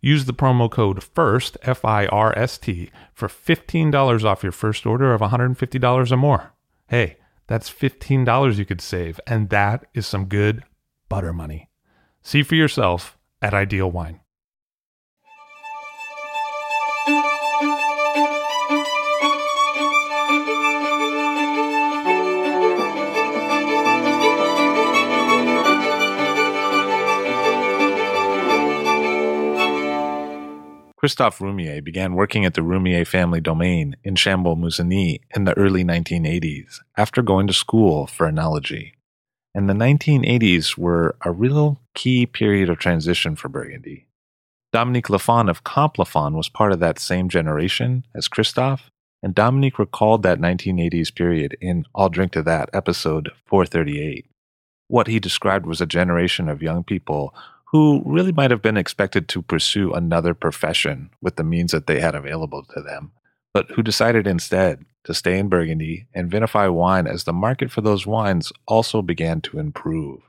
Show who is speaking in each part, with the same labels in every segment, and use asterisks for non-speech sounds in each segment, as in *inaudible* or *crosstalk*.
Speaker 1: Use the promo code FIRST, F I R S T, for $15 off your first order of $150 or more. Hey, that's $15 you could save, and that is some good butter money. See for yourself at Ideal Wine. Christophe Roumier began working at the Roumier family domain in Chambolle-Musigny in the early 1980s after going to school for enology. And the 1980s were a real key period of transition for Burgundy. Dominique Lafon of Comtes Lafon was part of that same generation as Christophe, and Dominique recalled that 1980s period in I'll Drink to That episode 438. What he described was a generation of young people who really might have been expected to pursue another profession with the means that they had available to them, but who decided instead to stay in Burgundy and vinify wine as the market for those wines also began to improve.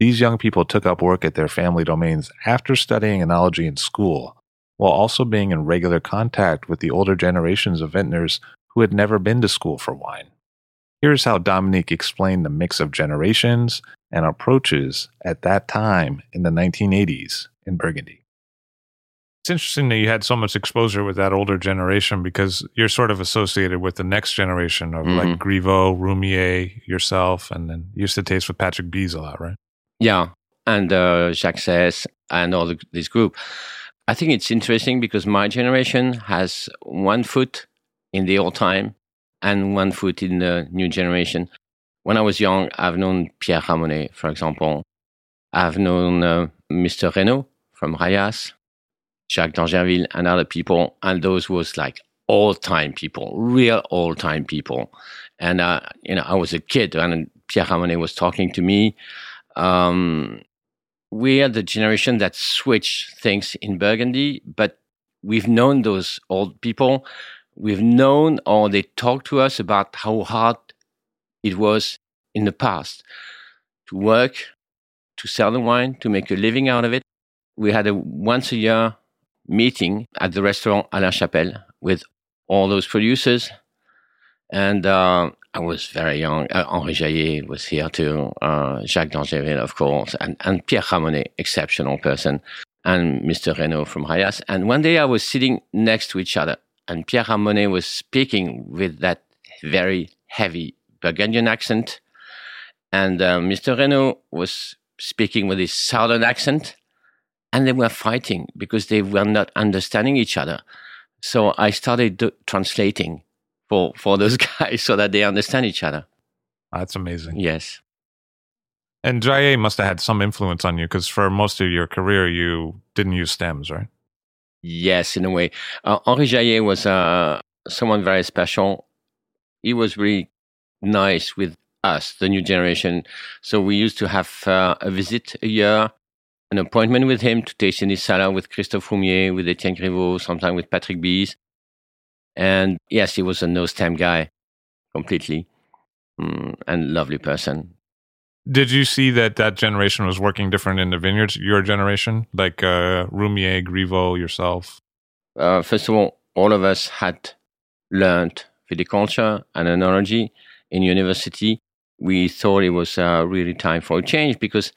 Speaker 1: These young people took up work at their family domains after studying enology in school, while also being in regular contact with the older generations of vintners who had never been to school for wine. Here's how Dominique explained the mix of generations and approaches at that time in the 1980s in Burgundy. It's interesting that you had so much exposure with that older generation because you're sort of associated with the next generation of mm-hmm. like Grivot, Roumier, yourself, and then you used to taste with Patrick Bize a lot, right?
Speaker 2: Yeah, and uh, Jacques Seysses and all the, this group. I think it's interesting because my generation has one foot in the old time and one foot in the new generation when I was young, I've known Pierre Ramonet, for example. I've known uh, Mr. Reynaud from Rayas, Jacques d'Angerville, and other people. And those was like old time people, real old time people. And, uh, you know, I was a kid and Pierre Ramonet was talking to me. Um, we are the generation that switched things in Burgundy, but we've known those old people. We've known or they talk to us about how hard it was in the past to work, to sell the wine, to make a living out of it. We had a once a year meeting at the restaurant la Chapelle with all those producers. And uh, I was very young. Uh, Henri Jayer was here too, uh, Jacques d'Angerville, of course, and, and Pierre Ramonet, exceptional person, and Mr. Reynaud from Rayas. And one day I was sitting next to each other, and Pierre Ramonet was speaking with that very heavy Burgundian accent, and uh, Mr. Reynaud was speaking with his southern accent, and they were fighting because they were not understanding each other. So I started do- translating for for those *laughs* guys so that they understand each other.
Speaker 1: That's amazing.
Speaker 2: Yes.
Speaker 1: And Jayer must have had some influence on you because for most of your career you didn't use stems, right?
Speaker 2: Yes, in a way. Uh, Henri Jayer was uh, someone very special. He was really nice with us, the new generation. So we used to have uh, a visit a year, an appointment with him to taste in his cellar with Christophe Roumier, with Etienne Grivot, sometimes with Patrick Bize. And yes, he was a no stem guy completely mm, and lovely person.
Speaker 1: Did you see that that generation was working different in the vineyards, your generation, like uh, Roumier, Grivot, yourself?
Speaker 2: Uh, first of all, all of us had learned viticulture and enology in university, we thought it was uh, really time for a change because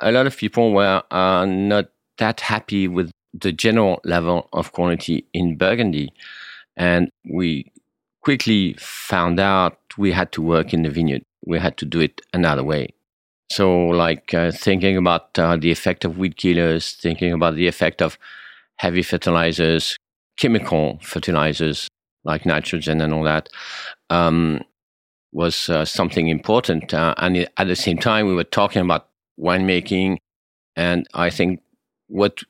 Speaker 2: a lot of people were uh, not that happy with the general level of quality in Burgundy. And we quickly found out we had to work in the vineyard. We had to do it another way. So, like uh, thinking about uh, the effect of weed killers, thinking about the effect of heavy fertilizers, chemical fertilizers like nitrogen and all that, um, was uh, something important. Uh, and at the same time, we were talking about winemaking. And I think what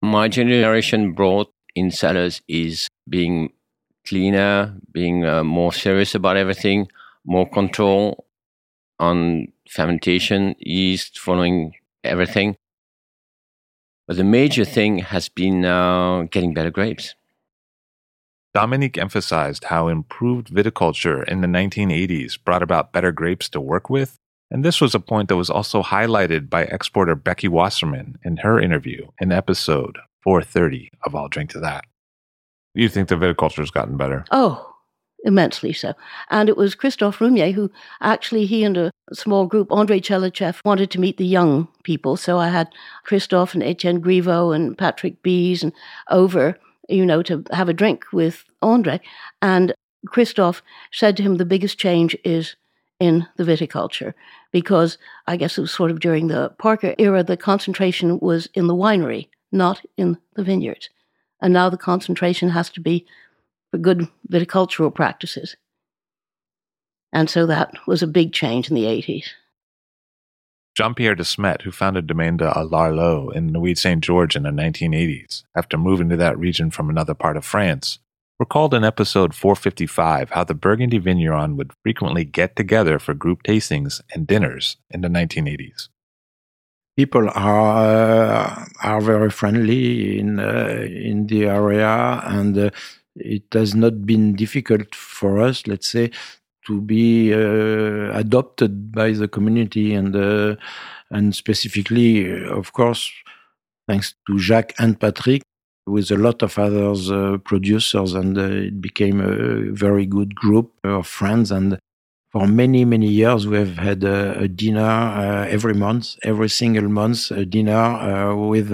Speaker 2: my generation brought in cellars is being cleaner, being uh, more serious about everything, more control on fermentation, yeast, following everything. But the major thing has been uh, getting better grapes.
Speaker 1: Dominique emphasized how improved viticulture in the 1980s brought about better grapes to work with, and this was a point that was also highlighted by exporter Becky Wasserman in her interview in episode 430 of I'll Drink to That. You think the viticulture has gotten better?
Speaker 3: Oh, immensely so. And it was Christophe Roumier who actually, he and a small group, Andre Tchelistcheff, wanted to meet the young people. So I had Christophe and Etienne Grivot and Patrick Bize and over you know, to have a drink with Andre. And Christophe said to him, the biggest change is in the viticulture because I guess it was sort of during the Parker era, the concentration was in the winery, not in the vineyards. And now the concentration has to be for good viticultural practices. And so that was a big change in the 80s.
Speaker 1: Jean Pierre de Smet, who founded Domaine de l'Arlot in Nuits Saint Georges in the 1980s, after moving to that region from another part of France, recalled in episode 455 how the Burgundy Vigneron would frequently get together for group tastings and dinners in the 1980s.
Speaker 4: People are are very friendly in uh, in the area, and uh, it has not been difficult for us, let's say, to be uh, adopted by the community and uh, and specifically, uh, of course, thanks to Jacques and Patrick, with a lot of others uh, producers, and uh, it became a very good group of friends. And for many many years, we have had a, a dinner uh, every month, every single month, a dinner with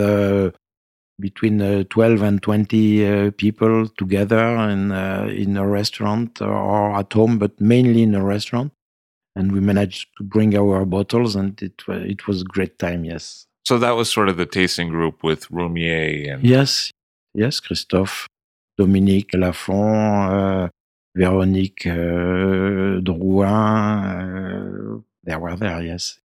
Speaker 4: between uh, 12 and 20 uh, people together in, uh, in a restaurant or at home, but mainly in a restaurant. And we managed to bring our bottles, and it, it was a great time, yes.
Speaker 1: So that was sort of the tasting group with Roumier and.
Speaker 4: Yes, yes, Christophe, Dominique Lafon, uh, Véronique uh, Drouhin, uh, they were there, yes.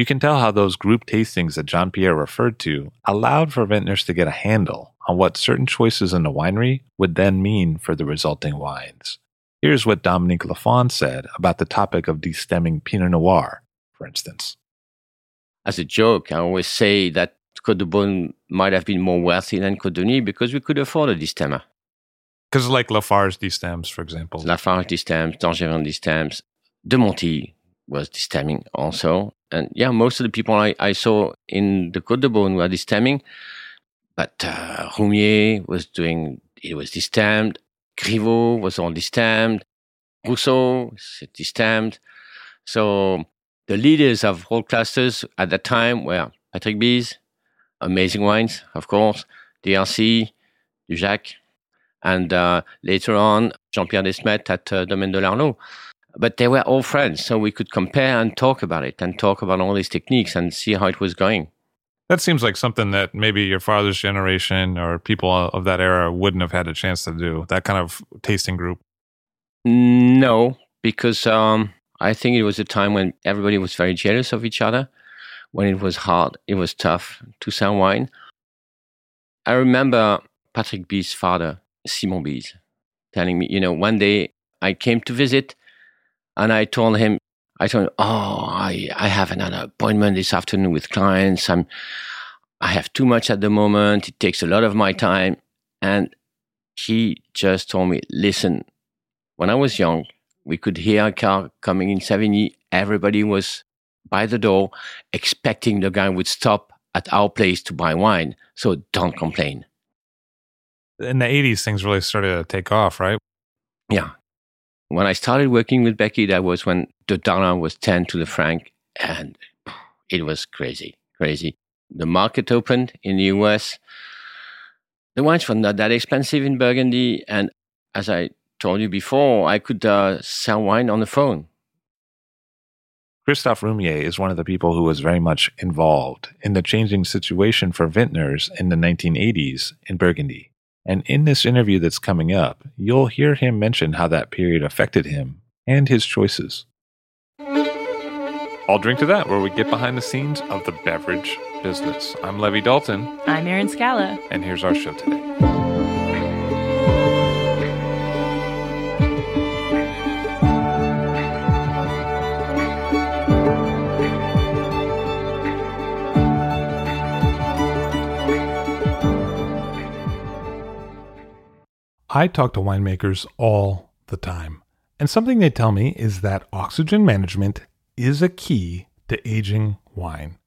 Speaker 1: You can tell how those group tastings that Jean Pierre referred to allowed for vintners to get a handle on what certain choices in the winery would then mean for the resulting wines. Here's what Dominique Lafon said about the topic of destemming Pinot Noir, for instance.
Speaker 2: As a joke, I always say that Côte de Beaune might have been more wealthy than Côte de because we could afford a destemmer.
Speaker 1: Because like Lafarge destems, for example.
Speaker 2: Lafarge destems, D'Angevin destems, De Montille was destemming also and yeah, most of the people I, I saw in the Côte de Beaune were destemming, but uh, Roumier was doing, it was destemmed. Grivot was all destemmed. Rousseau was destemmed. So the leaders of whole clusters at that time were Patrick Bize, Amazing Wines, of course, DRC, Jacques, and uh, later on, Jean-Pierre Desmet at uh, Domaine de l'Arlot but they were all friends, so we could compare and talk about it and talk about all these techniques and see how it was going.
Speaker 1: That seems like something that maybe your father's generation or people of that era wouldn't have had a chance to do. That kind of tasting group.
Speaker 2: No, because um, I think it was a time when everybody was very jealous of each other. When it was hard, it was tough to sell wine. I remember Patrick Bize's father, Simon Bize, telling me, you know, one day I came to visit and I told him, I told him, oh, I, I have another appointment this afternoon with clients. I'm, I have too much at the moment. It takes a lot of my time. And he just told me, listen, when I was young, we could hear a car coming in Savigny. Everybody was by the door expecting the guy would stop at our place to buy wine. So don't complain.
Speaker 1: In the 80s, things really started to take off, right?
Speaker 2: Yeah. When I started working with Becky, that was when the dollar was 10 to the franc, and it was crazy, crazy. The market opened in the US. The wines were not that expensive in Burgundy, and as I told you before, I could uh, sell wine on the phone.
Speaker 1: Christophe Roumier is one of the people who was very much involved in the changing situation for vintners in the 1980s in Burgundy. And in this interview that's coming up, you'll hear him mention how that period affected him and his choices. I'll drink to that, where we get behind the scenes of the beverage business. I'm Levi Dalton.
Speaker 5: I'm Erin Scala.
Speaker 1: And here's our show today. I talk to winemakers all the time. And something they tell me is that oxygen management is a key to aging wine.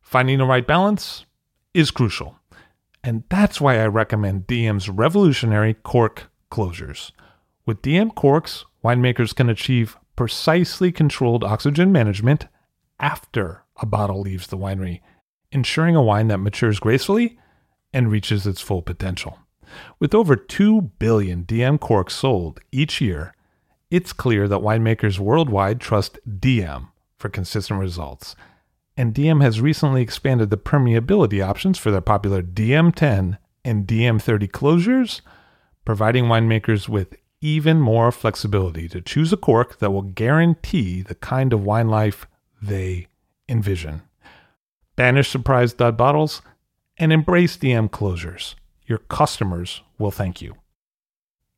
Speaker 1: Finding the right balance is crucial. And that's why I recommend Diam's revolutionary cork closures. With Diam corks, winemakers can achieve precisely controlled oxygen management after a bottle leaves the winery, ensuring a wine that matures gracefully and reaches its full potential. With over 2 billion Diam corks sold each year, it's clear that winemakers worldwide trust Diam for consistent results. And Diam has recently expanded the permeability options for their popular Diam10 and Diam30 closures, providing winemakers with even more flexibility to choose a cork that will guarantee the kind of wine life they envision. Banish surprise dud bottles and embrace Diam closures. Your customers will thank you.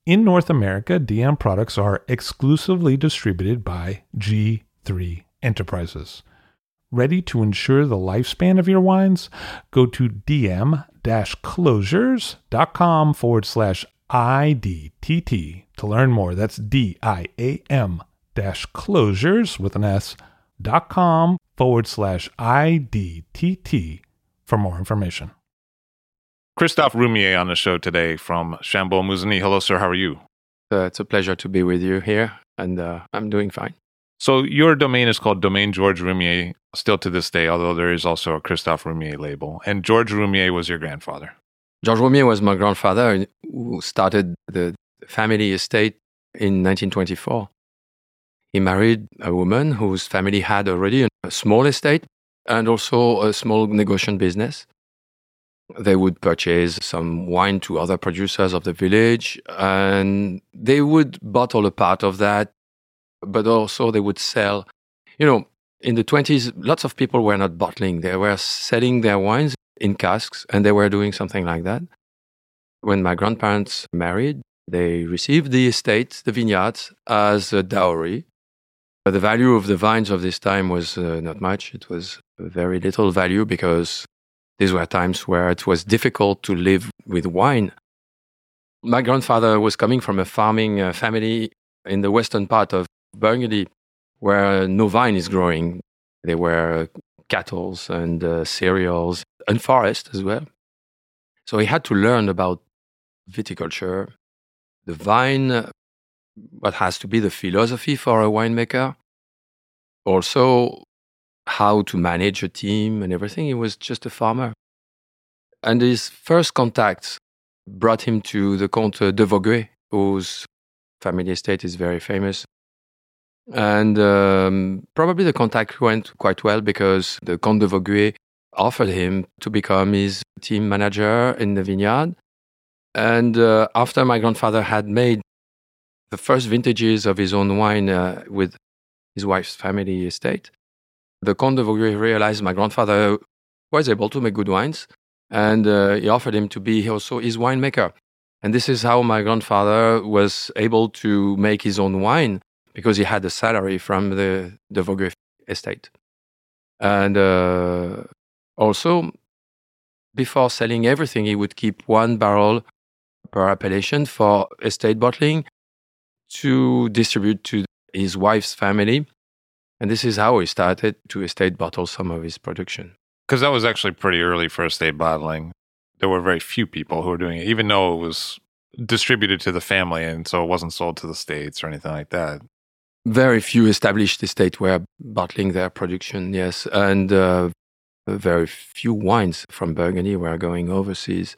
Speaker 1: In North America, Diam products are exclusively distributed by G3 Enterprises. Ready to ensure the lifespan of your wines? Go to diam closures.com forward slash IDTT to learn more. That's D I A M dash closures with an S dot com forward slash IDTT for more information. Christophe Roumier on the show today from Chambolle Musigny. Hello, sir. How are you?
Speaker 6: Uh, it's a pleasure to be with you here, and uh, I'm doing fine.
Speaker 1: So your domain is called Domaine George Roumier, still to this day, although there is also a Christophe Roumier label. And George Roumier was your grandfather.
Speaker 6: George Roumier was my grandfather who started the family estate in 1924. He married a woman whose family had already a small estate and also a small negotiation business. They would purchase some wine to other producers of the village and they would bottle a part of that, but also they would sell. You know, in the 20s, lots of people were not bottling, they were selling their wines in casks and they were doing something like that. When my grandparents married, they received the estate, the vineyards, as a dowry. But the value of the vines of this time was uh, not much. It was very little value because these were times where it was difficult to live with wine. My grandfather was coming from a farming uh, family in the western part of Burgundy where no vine is growing. There were cattle and uh, cereals and forest as well. So he had to learn about viticulture, the vine, what has to be the philosophy for a winemaker, also how to manage a team and everything. He was just a farmer. And his first contacts brought him to the Comte de Vogüé, whose family estate is very famous. And um, probably the contact went quite well because the Comte de Vogüé offered him to become his team manager in the vineyard. And uh, after my grandfather had made the first vintages of his own wine uh, with his wife's family estate, the Comte de Vogüé realized my grandfather was able to make good wines, and uh, he offered him to be also his winemaker. And this is how my grandfather was able to make his own wine because he had a salary from the de Vogüé estate. And uh, also, before selling everything, he would keep one barrel per appellation for estate bottling to distribute to his wife's family and this is how he started to estate bottle some of his production.
Speaker 1: Because that was actually pretty early for estate bottling. There were very few people who were doing it, even though it was distributed to the family and so it wasn't sold to the states or anything like that.
Speaker 6: Very few established estates were bottling their production, yes. And uh, very few wines from Burgundy were going overseas.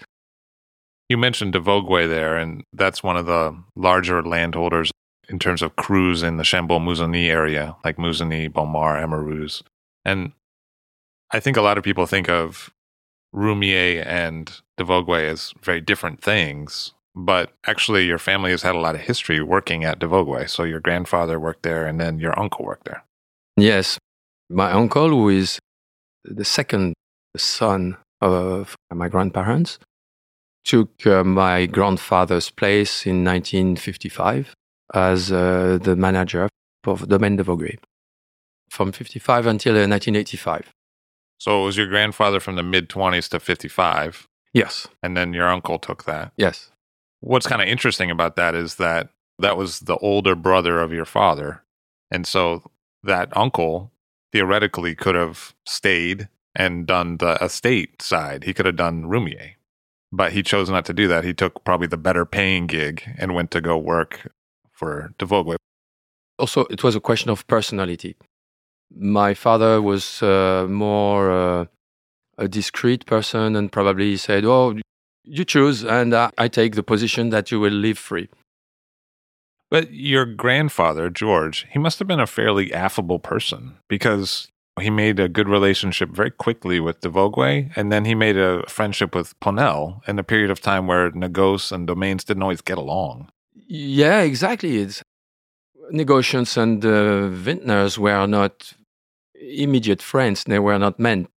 Speaker 1: You mentioned de Vogüé there, and that's one of the larger landholders in terms of crus in the Chambolle Musigny area, like Musigny, Bonnes-Mares, Amoureuses. And I think a lot of people think of Roumier and de as very different things, but actually your family has had a lot of history working at de. So your grandfather worked there and then your uncle worked there.
Speaker 6: Yes. My uncle, who is the second son of my grandparents, took uh, my grandfather's place in 1955 as uh, the manager of Domaine de Vogüé from 55 until uh, 1985.
Speaker 1: So it was your grandfather from the mid 20s to 55,
Speaker 6: Yes,
Speaker 1: and then your uncle took that.
Speaker 6: yes,
Speaker 1: What's kind of interesting about that is that that was the older brother of your father. And so that uncle theoretically could have stayed and done the estate side. He could have done Roumier, but he chose not to do that. He took probably the better paying gig and went to go work for de Vogüé.
Speaker 6: also it was a question of personality. My father was uh, more uh, a discreet person and probably said, "Oh, you choose, and uh, I take the position that you will live free."
Speaker 1: But your grandfather, George, he must have been a fairly affable person because he made a good relationship very quickly with de Vogüé, and then he made a friendship with Ponnelle in a period of time where Negos and domains didn't always get along.
Speaker 6: Yeah, exactly. It's negotiants and uh, vintners were not immediate friends. They were not meant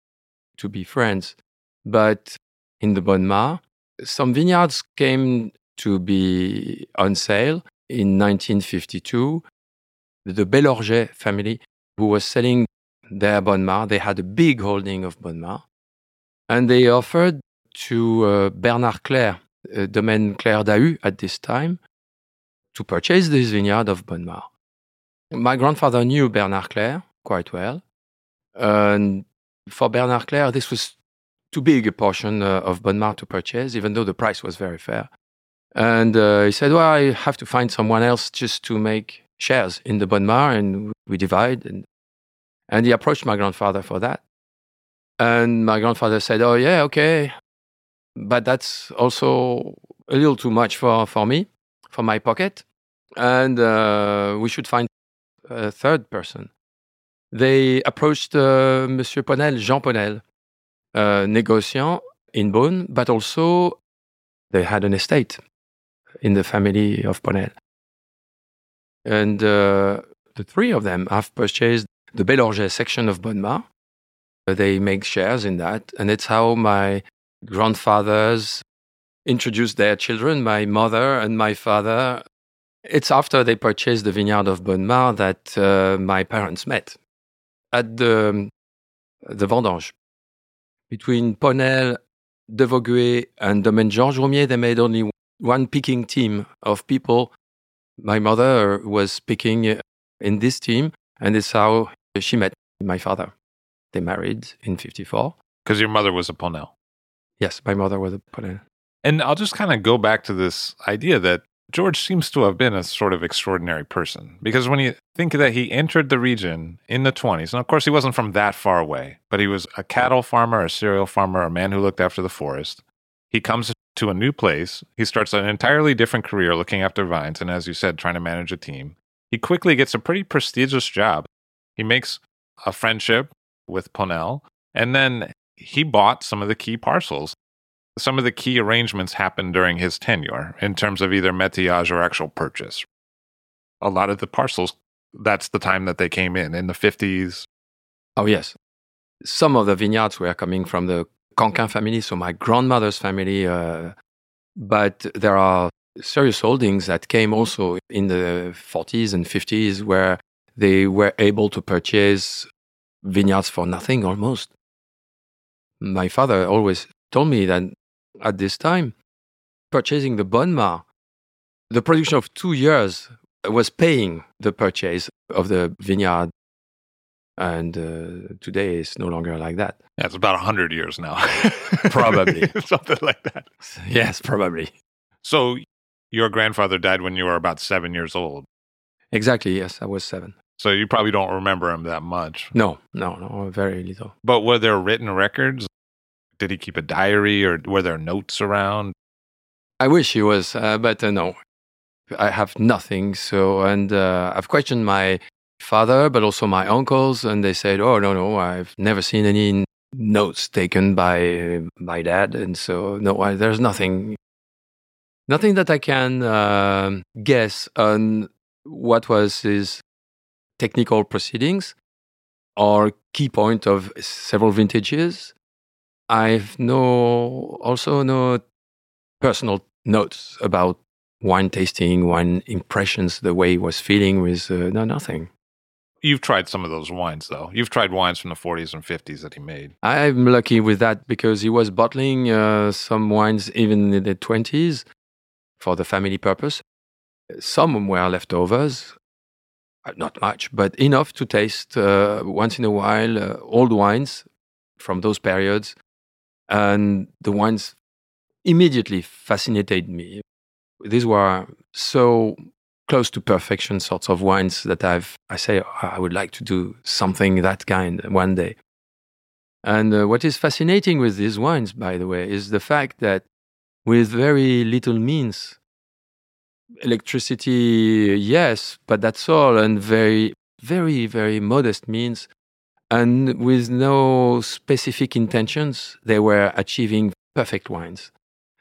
Speaker 6: to be friends. But in the Bonne some vineyards came to be on sale in 1952. The Bellorget family, who was selling their Bonne they had a big holding of Bonne and they offered to uh, Bernard Clair, uh, Domaine Clair-Daü at this time, to purchase this vineyard of Bonnes-Mares. My grandfather knew Bernard Clair quite well. And for Bernard Clair, this was too big a portion uh, of Bonnes-Mares to purchase, even though the price was very fair. And uh, he said, Well, I have to find someone else just to make shares in the Bonnes-Mares, and we divide. And, and he approached my grandfather for that. And my grandfather said, Oh, yeah, okay. But that's also a little too much for, for me from my pocket, and uh, we should find a third person. They approached uh, Monsieur Ponnelle, Jean Ponnelle, uh, négociant in Beaune, but also they had an estate in the family of Ponnelle. And uh, the three of them have purchased the Bellorget section of Bonnes-Mares. They make shares in that, and it's how my grandfathers introduced their children, my mother and my father. It's after they purchased the vineyard of Bonnes-Mares that uh, my parents met at the, the Vendange. Between Ponnelle, De and Domaine Georges Roumier, they made only one picking team of people. My mother was picking in this team, and it's how she met my father. They married in 54.
Speaker 1: Because your mother was a Ponnelle.
Speaker 6: Yes, my mother was a Ponnelle.
Speaker 1: And I'll just kind of go back to this idea that George seems to have been a sort of extraordinary person because when you think that he entered the region in the 20s, and of course he wasn't from that far away, but he was a cattle farmer, a cereal farmer, a man who looked after the forest. He comes to a new place. He starts an entirely different career looking after vines, and as you said, trying to manage a team. He quickly gets a pretty prestigious job. He makes a friendship with Ponnelle, and then he bought some of the key parcels some of the key arrangements happened during his tenure in terms of either métayage or actual purchase. A lot of the parcels, that's the time that they came in, in the 50s.
Speaker 6: Oh, yes. Some of the vineyards were coming from the Quanquin family, so my grandmother's family. Uh, but there are serious holdings that came also in the 40s and 50s where they were able to purchase vineyards for nothing almost. My father always told me that at this time, purchasing the Bonnes-Mares, the production of two years was paying the purchase of the vineyard. And uh, today it's no longer like that.
Speaker 1: Yeah, it's about 100 years now. *laughs*
Speaker 6: Probably. *laughs*
Speaker 1: Something like that. *laughs*
Speaker 6: Yes, probably.
Speaker 1: So your grandfather died when you were about seven years old.
Speaker 6: Exactly, yes, I was seven.
Speaker 1: So you probably don't remember him that much.
Speaker 6: No, no, no, very little.
Speaker 1: But were there written records? Did he keep a diary or were there notes around?
Speaker 6: I wish he was, uh, but uh, no. I have nothing. So, and uh, I've questioned my father, but also my uncles, and they said, "Oh no, no, I've never seen any notes taken by my dad, and so no, I, there's nothing, nothing that I can uh, guess on what was his technical proceedings or key point of several vintages. I've no also no personal notes about wine tasting, wine impressions, the way he was feeling with uh, no nothing.
Speaker 1: You've tried some of those wines, though. You've tried wines from the 40s and 50s that he made.
Speaker 6: I'm lucky with that because he was bottling uh, some wines even in the 20s for the family purpose. Some were leftovers, uh, not much, but enough to taste uh, once in a while uh, old wines from those periods. And the wines immediately fascinated me. These were so close to perfection sorts of wines that I've, I say, I would like to do something that kind one day. And uh, what is fascinating with these wines, by the way, is the fact that with very little means, electricity, yes, but that's all, and very, very, very modest means, and with no specific intentions, they were achieving perfect wines.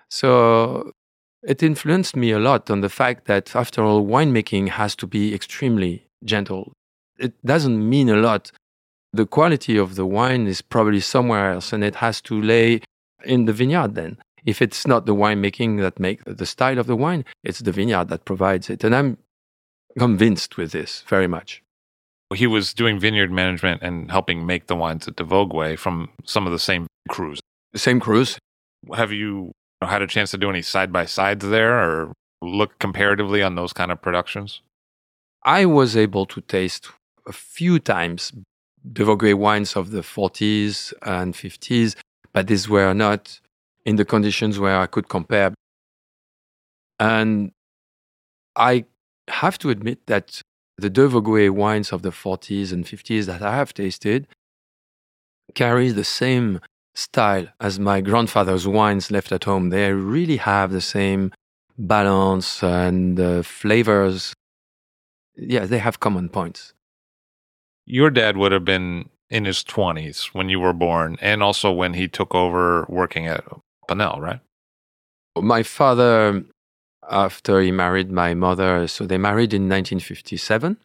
Speaker 6: So it influenced me a lot on the fact that, after all, winemaking has to be extremely gentle. It doesn't mean a lot. The quality of the wine is probably somewhere else, and it has to lay in the vineyard then. If it's not the winemaking that makes the style of the wine, it's the vineyard that provides it. And I'm convinced with this very much.
Speaker 1: He was doing vineyard management and helping make the wines at de Vogüé from some of the same crus.
Speaker 6: The same crus.
Speaker 1: Have you had a chance to do any side by sides there or look comparatively on those kind of productions?
Speaker 6: I was able to taste a few times de Vogüé wines of the 40s and 50s, but these were not in the conditions where I could compare. And I have to admit that the de Vogüé wines of the 40s and 50s that I have tasted carry the same style as my grandfather's wines left at home. They really have the same balance and uh, flavors. Yeah, they have common points.
Speaker 1: Your dad would have been in his 20s when you were born, and also when he took over working at Ponnelle, right?
Speaker 6: My father, after he married my mother, so they married in 1957.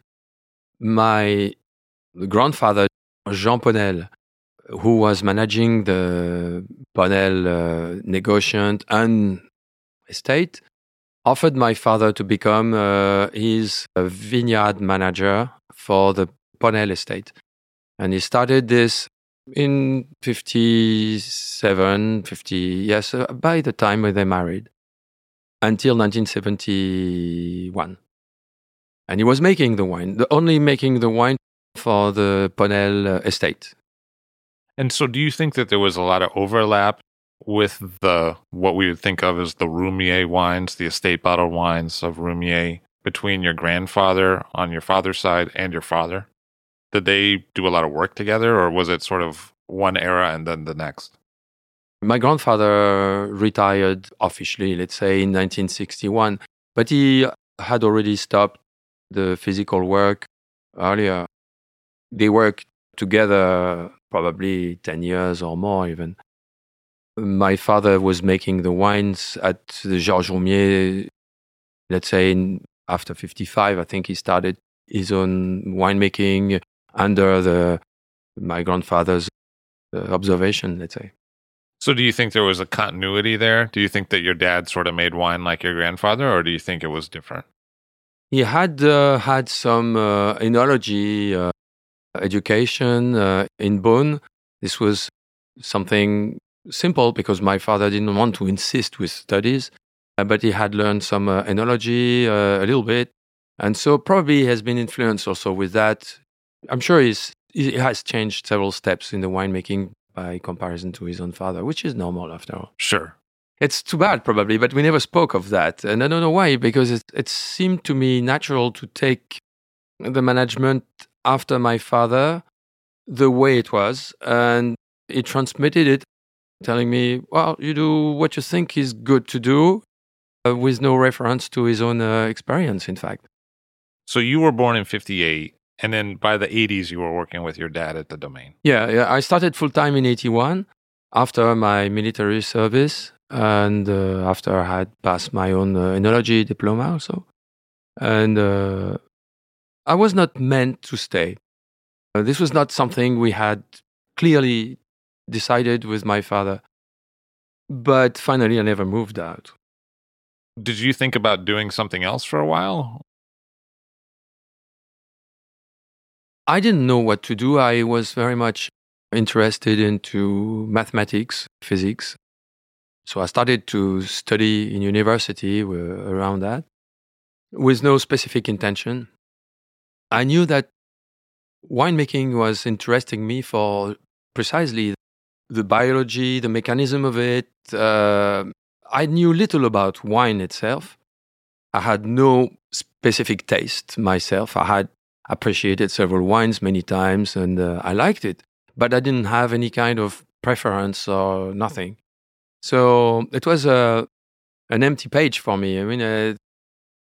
Speaker 6: My grandfather, Jean Ponnelle, who was managing the Ponnelle uh, negociant and estate, offered my father to become uh, his uh, vineyard manager for the Ponnelle estate. And he started this in 57, 50, yes, uh, by the time when they married, until 1971. And he was making the wine, the only making the wine for the Ponnelle uh, estate.
Speaker 1: And so, do you think that there was a lot of overlap with the what we would think of as the Roumier wines, the estate bottled wines of Roumier, between your grandfather on your father's side and your father? Did they do a lot of work together, or was it sort of one era and then the next?
Speaker 6: My grandfather retired officially, let's say in 1961, but he had already stopped the physical work earlier. They worked together probably 10 years or more even. My father was making the wines at the Georges Roumier, let's say in, after 55, I think he started his own winemaking under the my grandfather's uh, observation, let's say.
Speaker 1: So, do you think there was a continuity there? Do you think that your dad sort of made wine like your grandfather, or do you think it was different?
Speaker 6: He had uh, had some uh, enology uh, education uh, in Beaune. This was something simple because my father didn't want to insist with studies, uh, but he had learned some uh, enology a little bit. And so probably has been influenced also with that. I'm sure he's, he has changed several steps in the winemaking by comparison to his own father, which is normal after all.
Speaker 1: Sure.
Speaker 6: It's too bad, probably, but we never spoke of that. And I don't know why, because it, it seemed to me natural to take the management after my father the way it was. And he transmitted it, telling me, well, you do what you think is good to do. uh, with no reference to his own uh, experience, in fact.
Speaker 1: So you were born in 58, and then by the 80s, you were working with your dad at the domain.
Speaker 6: Yeah, yeah. I started full time in 81 after my military service and uh, after I had passed my own uh, enology diploma also. And uh, I was not meant to stay. Uh, this was not something we had clearly decided with my father. But finally, I never moved out.
Speaker 1: Did you think about doing something else for a while?
Speaker 6: I didn't know what to do. I was very much interested into mathematics, physics. So I started to study in university around that with no specific intention. I knew that winemaking was interesting me for precisely the biology, the mechanism of it. Uh, I knew little about wine itself. I had no specific taste myself. I had appreciated several wines many times and uh, I liked it, but I didn't have any kind of preference or nothing. So it was a, an empty page for me. I mean, uh,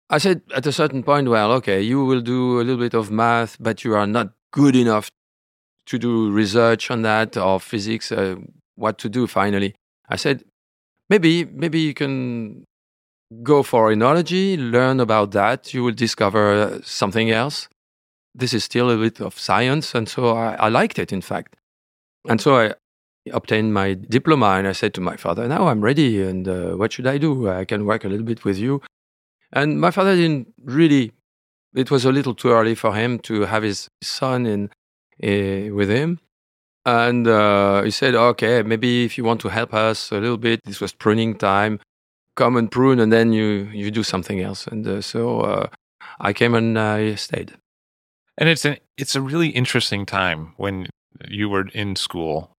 Speaker 6: I said at a certain point, well, okay, you will do a little bit of math, but you are not good enough to do research on that or physics. Uh, what to do finally? I said, maybe, maybe you can go for enology, learn about that. You will discover something else this is still a bit of science. And so I, I liked it, in fact. And so I obtained my diploma and I said to my father, now I'm ready. And uh, what should I do? I can work a little bit with you. And my father didn't really, it was a little too early for him to have his son in, uh, with him. And uh, he said, okay, maybe if you want to help us a little bit, this was pruning time, come and prune and then you, you do something else. And uh, so uh, I came and I stayed.
Speaker 1: And it's an it's a really interesting time when you were in school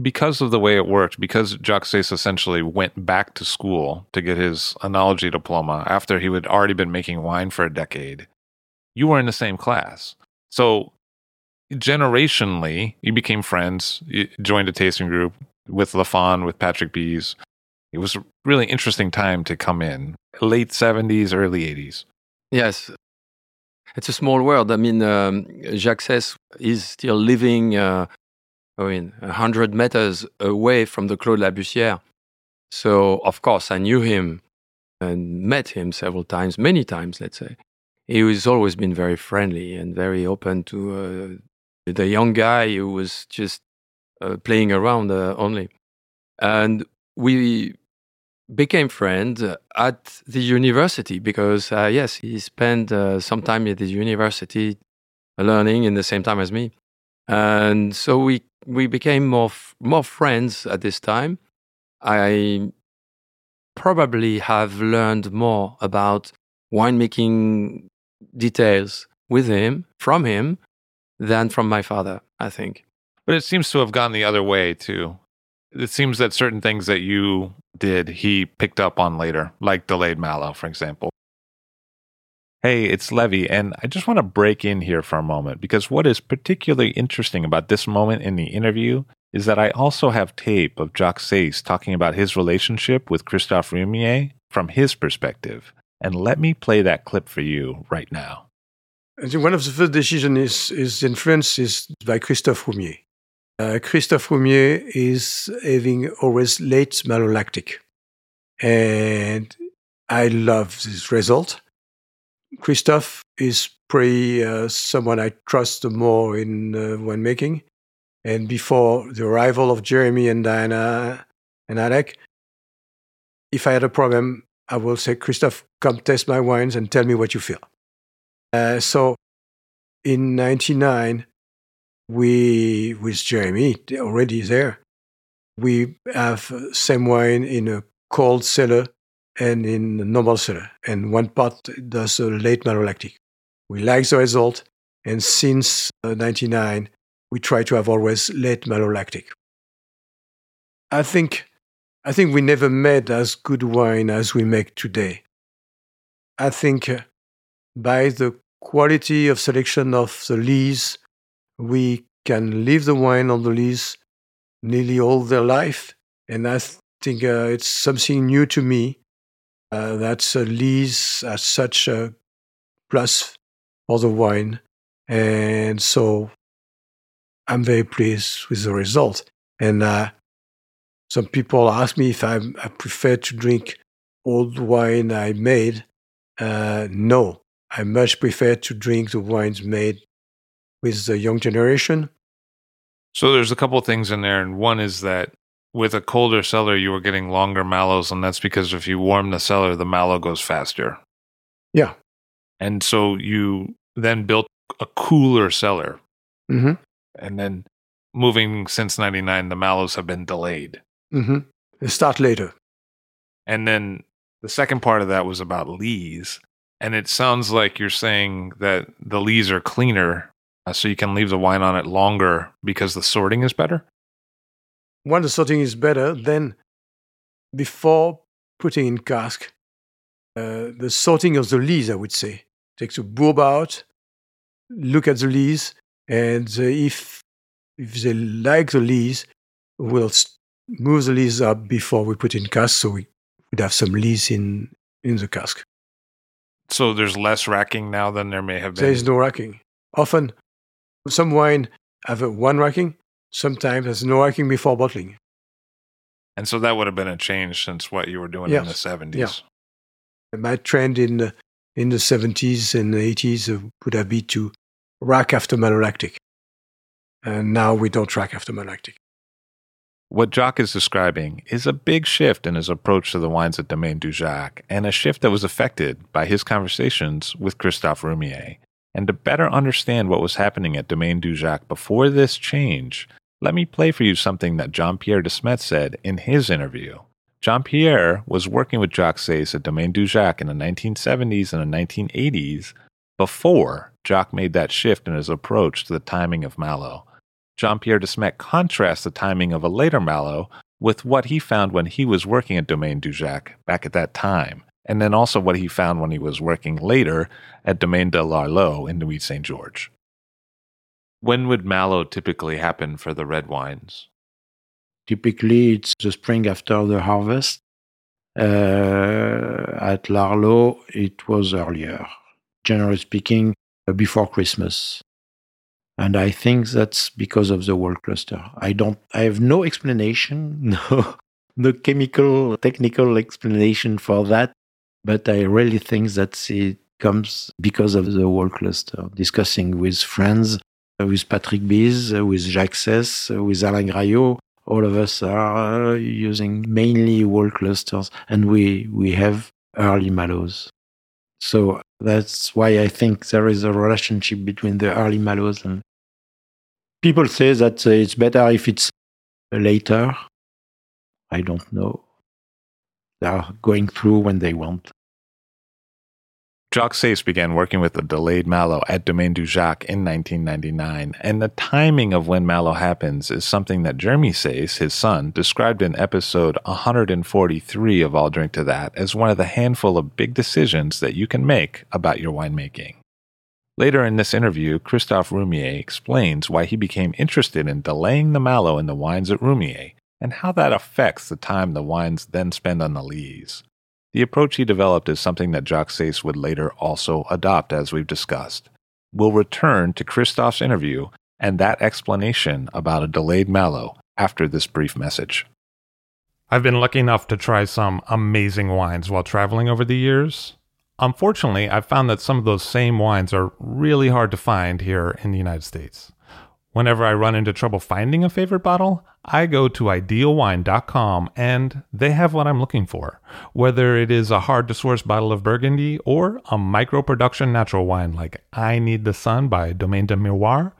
Speaker 1: because of the way it worked, because Jacques Seysses essentially went back to school to get his enology diploma after he had already been making wine for a decade, you were in the same class. So generationally, you became friends, you joined a tasting group with Lafon, with Patrick Bize. It was a really interesting time to come in, late 70s, early 80s.
Speaker 6: Yes, it's a small world. I mean, um, Jacques Seysses is still living, uh, I mean, 100 meters away from the Clos de la Bussière. So, of course, I knew him and met him several times, many times, let's say. He has always been very friendly and very open to uh, the young guy who was just uh, playing around uh, only. And we became friends at the university because, uh, yes, he spent uh, some time at the university learning in the same time as me. And so we, we became more, more friends at this time. I probably have learned more about winemaking details with him, from him, than from my father, I think.
Speaker 1: But it seems to have gone the other way too it seems that certain things that you did, he picked up on later, like delayed Malo, for example. Hey, it's Levi, and I just want to break in here for a moment because what is particularly interesting about this moment in the interview is that I also have tape of Jacques Seysses talking about his relationship with Christophe Roumier from his perspective. And let me play that clip for you right now.
Speaker 5: One of the first decisions is, is in France is by Christophe Roumier. Uh, Christophe Roumier is having always late malolactic. And I love this result. Christophe is pretty uh, someone I trust the more in uh, winemaking. And before the arrival of Jeremy and Diana and Alec, if I had a problem, I will say, Christophe, come test my wines and tell me what you feel. Uh, so in 99, we with Jeremy already there. We have same wine in a cold cellar and in a normal cellar, and one pot does a late malolactic. We like the result, and since '99, uh, we try to have always late malolactic. I think, I think we never made as good wine as we make today. I think uh, by the quality of selection of the lees we can leave the wine on the lees nearly all their life. And I think uh, it's something new to me. Uh, that's a lees as such a plus for the wine. And so I'm very pleased with the result. And uh, some people ask me if I'm, I prefer to drink old wine I made. Uh, no, I much prefer to drink the wines made with the young generation.
Speaker 1: So there's a couple things in there, and one is that with a colder cellar, you were getting longer malos, and that's because if you warm the cellar, the malo goes faster.
Speaker 5: Yeah.
Speaker 1: And so you then built a cooler cellar,
Speaker 5: Mm-hmm.
Speaker 1: and then moving since '99, the malos have been delayed.
Speaker 5: Mm-hmm. They start later.
Speaker 1: And then the second part of that was about lees. And it sounds like you're saying that the lees are cleaner, so you can leave the wine on it longer because the sorting is better.
Speaker 5: One, the sorting is better. Then, before putting in cask, uh, the sorting of the lees, I would say, take the bulb out, look at the lees, and uh, if if they like the lees, we'll move the lees up before we put in cask, so we would have some lees in in the cask.
Speaker 1: So there's less racking now than there may have been.
Speaker 5: There is no racking. Often, some wine have one racking. Sometimes there's no racking before bottling.
Speaker 1: and so that would have been a change since what you were doing in the 70s.
Speaker 5: Yeah. My trend in the, in the 70s and the 80s uh, would have been to rack after malolactic. And now we don't rack after malolactic.
Speaker 1: What Jacques is describing is a big shift in his approach to the wines at Domaine Dujac, and a shift that was affected by his conversations with Christophe Roumier. And to better understand what was happening at Domaine Dujac before this change, let me play for you something that Jean Pierre de Smet said in his interview. Jean Pierre was working with Jacques Seysses at Domaine Dujac in the 1970s and the 1980s before Jacques made that shift in his approach to the timing of Malo. Jean Pierre de Smet contrasts the timing of a later Malo with what he found when he was working at Domaine Dujac back at that time, and then also what he found when he was working later at Domaine de l'Arlot in Nuits Saint Georges. When would Malo typically happen for the red wines?
Speaker 4: Typically, it's the spring after the harvest. Uh, at l'Arlot, it was earlier. Generally speaking, uh, before Christmas. And I think that's because of the whole cluster. I don't, I have no explanation, *laughs* no, no chemical, technical explanation for that. But I really think that it comes because of the whole cluster. Discussing with friends, with Patrick uh, with Jacques Seysses, uh, with Alain Graillot, all of us are uh, using mainly whole clusters and we, we have early malos. So that's why I think there is a relationship between the early malos and people say that it's better if it's later. I don't know. They are going through when they want.
Speaker 1: Jacques Seysses began working with the delayed Malo at Domaine Dujac in 1999, and the timing of when Malo happens is something that Jeremy Seysses, his son, described in episode 143 of I'll Drink to That as one of the handful of big decisions that you can make about your winemaking. Later in this interview, Christophe Roumier explains why he became interested in delaying the Mallow in the wines at Roumier and how that affects the time the wines then spend on the lees. The approach he developed is something that Jacques Seysses would later also adopt, as we've discussed. We'll return to Christophe's interview and that explanation about a delayed Malo after this brief message.
Speaker 7: I've been lucky enough to try some amazing wines while traveling over the years. Unfortunately, I've found that some of those same wines are really hard to find here in the United States. Whenever I run into trouble finding a favorite bottle, I go to idealwine.com and they have what I'm looking for. Whether it is a hard to source bottle of Burgundy or a micro production natural wine like I Need the Sun by Domaine des Miroirs,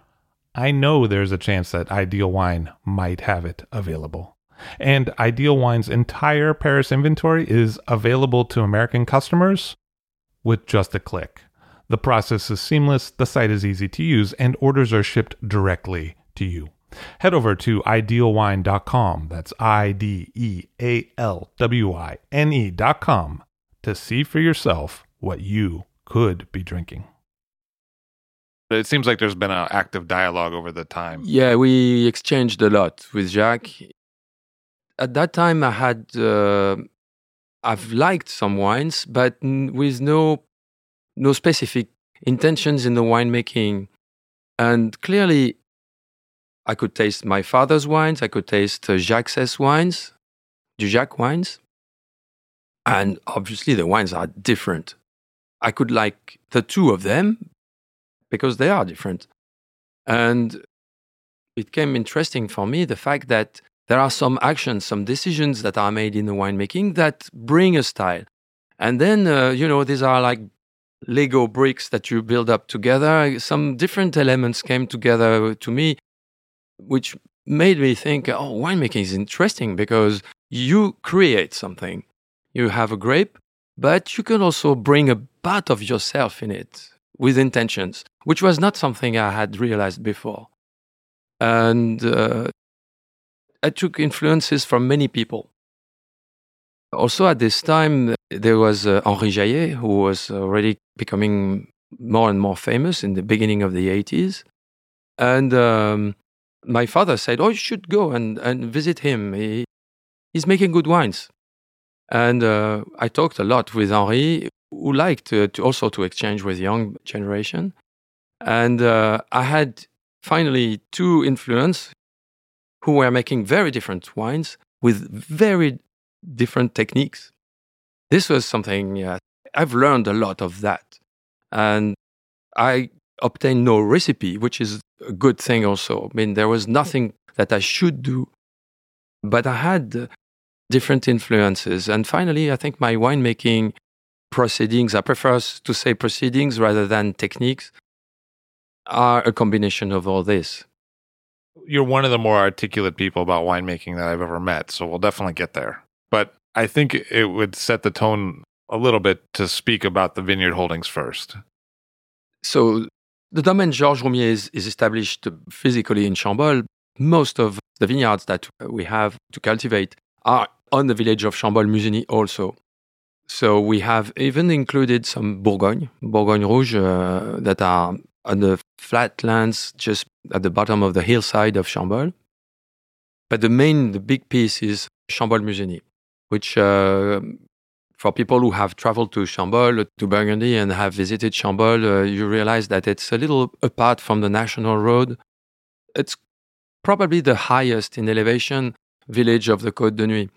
Speaker 7: I know there's a chance that Ideal Wine might have it available. And Ideal Wine's entire Paris inventory is available to American customers with just a click. The process is seamless, the site is easy to use, and orders are shipped directly to you. Head over to idealwine.com, that's I D E A L W I N E.com, to see for yourself what you could be drinking.
Speaker 1: It seems like there's been an active dialogue over the time.
Speaker 6: Yeah, we exchanged a lot with Jacques. At that time, I had uh, I've liked some wines, but with no no specific intentions in the winemaking. And clearly, I could taste my father's wines. I could taste uh, wines, Dujac wines. And obviously, the wines are different. I could like the two of them because they are different. And it became interesting for me the fact that there are some actions, some decisions that are made in the winemaking that bring a style. And then, uh, you know, these are like Lego bricks that you build up together. Some different elements came together to me, which made me think, oh, winemaking is interesting because you create something. You have a grape, but you can also bring a part of yourself in it with intentions, which was not something I had realized before. And uh, I took influences from many people. Also, at this time, there was uh, Henri Jayer, who was already becoming more and more famous in the beginning of the 80s. And um, my father said, Oh, you should go and, and visit him. He, he's making good wines. And uh, I talked a lot with Henri, who liked to, to also to exchange with young generation. And uh, I had finally two influence who were making very different wines with very different techniques. This was something I've learned a lot of that. And I obtained no recipe, which is a good thing also. I mean, there was mm. nothing that I should do, but I had different influences. And finally, I think my winemaking proceedings, I prefer to say proceedings rather than techniques, are a combination of all this.
Speaker 1: You're one of the more articulate people about winemaking that I've ever met, so we'll definitely get there. But I think it would set the tone a little bit to speak about the vineyard holdings first.
Speaker 6: So, the domain Georges Roumier is, is established physically in Chambolle. Most of the vineyards that we have to cultivate are on the village of Chambolle-Musigny also. So we have even included some Bourgogne, Bourgogne Rouge, uh, that are on the flatlands just at the bottom of the hillside of Chambolle. But the main, the big piece is Chambolle-Musigny, which uh, for people who have traveled to Chambolle, to Burgundy, and have visited Chambolle, uh, you realize that it's a little apart from the national road. It's probably the highest in elevation village of the Côte de Nuits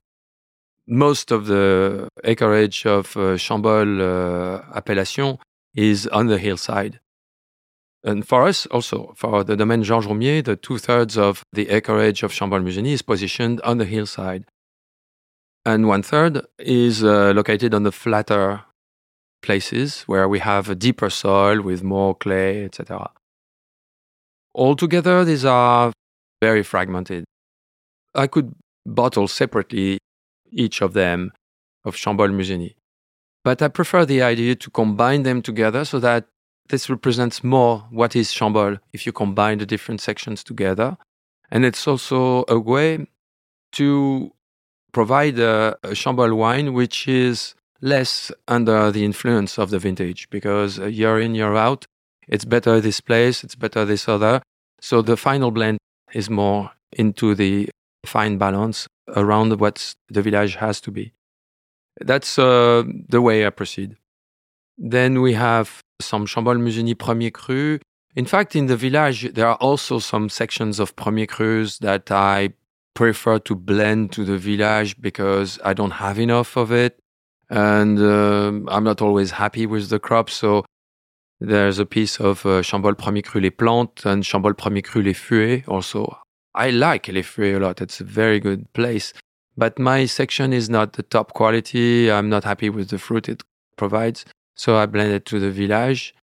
Speaker 6: most of the acreage of uh, Chambolle uh, appellation is on the hillside. And for us also, for the domain Jean Roumier, the two thirds of the acreage of Chambolle-Musigny is positioned on the hillside. And one third is uh, located on the flatter places where we have a deeper soil with more clay, etc. Altogether, these are very fragmented. I could bottle separately each of them of Chambolle-Musigny. But I prefer the idea to combine them together so that this represents more what is Chambolle if you combine the different sections together. And it's also a way to provide a, a Chambolle wine which is less under the influence of the vintage because year in, year out, it's better this place, it's better this other. So the final blend is more into the fine balance around what the village has to be. That's uh, the way I proceed. Then we have some Chambolle-Musigny Premier Cru. In fact, in the village, there are also some sections of Premier Crus that I prefer to blend to the village because I don't have enough of it. And uh, I'm not always happy with the crop. So there's a piece of uh, Chambolle Premier Cru Les Plantes and Chambolle Premier Cru Les Fuées also I like Les Fuées a lot. It's a very good place. But my section is not the top quality. I'm not happy with the fruit it provides. So I blend it to the village.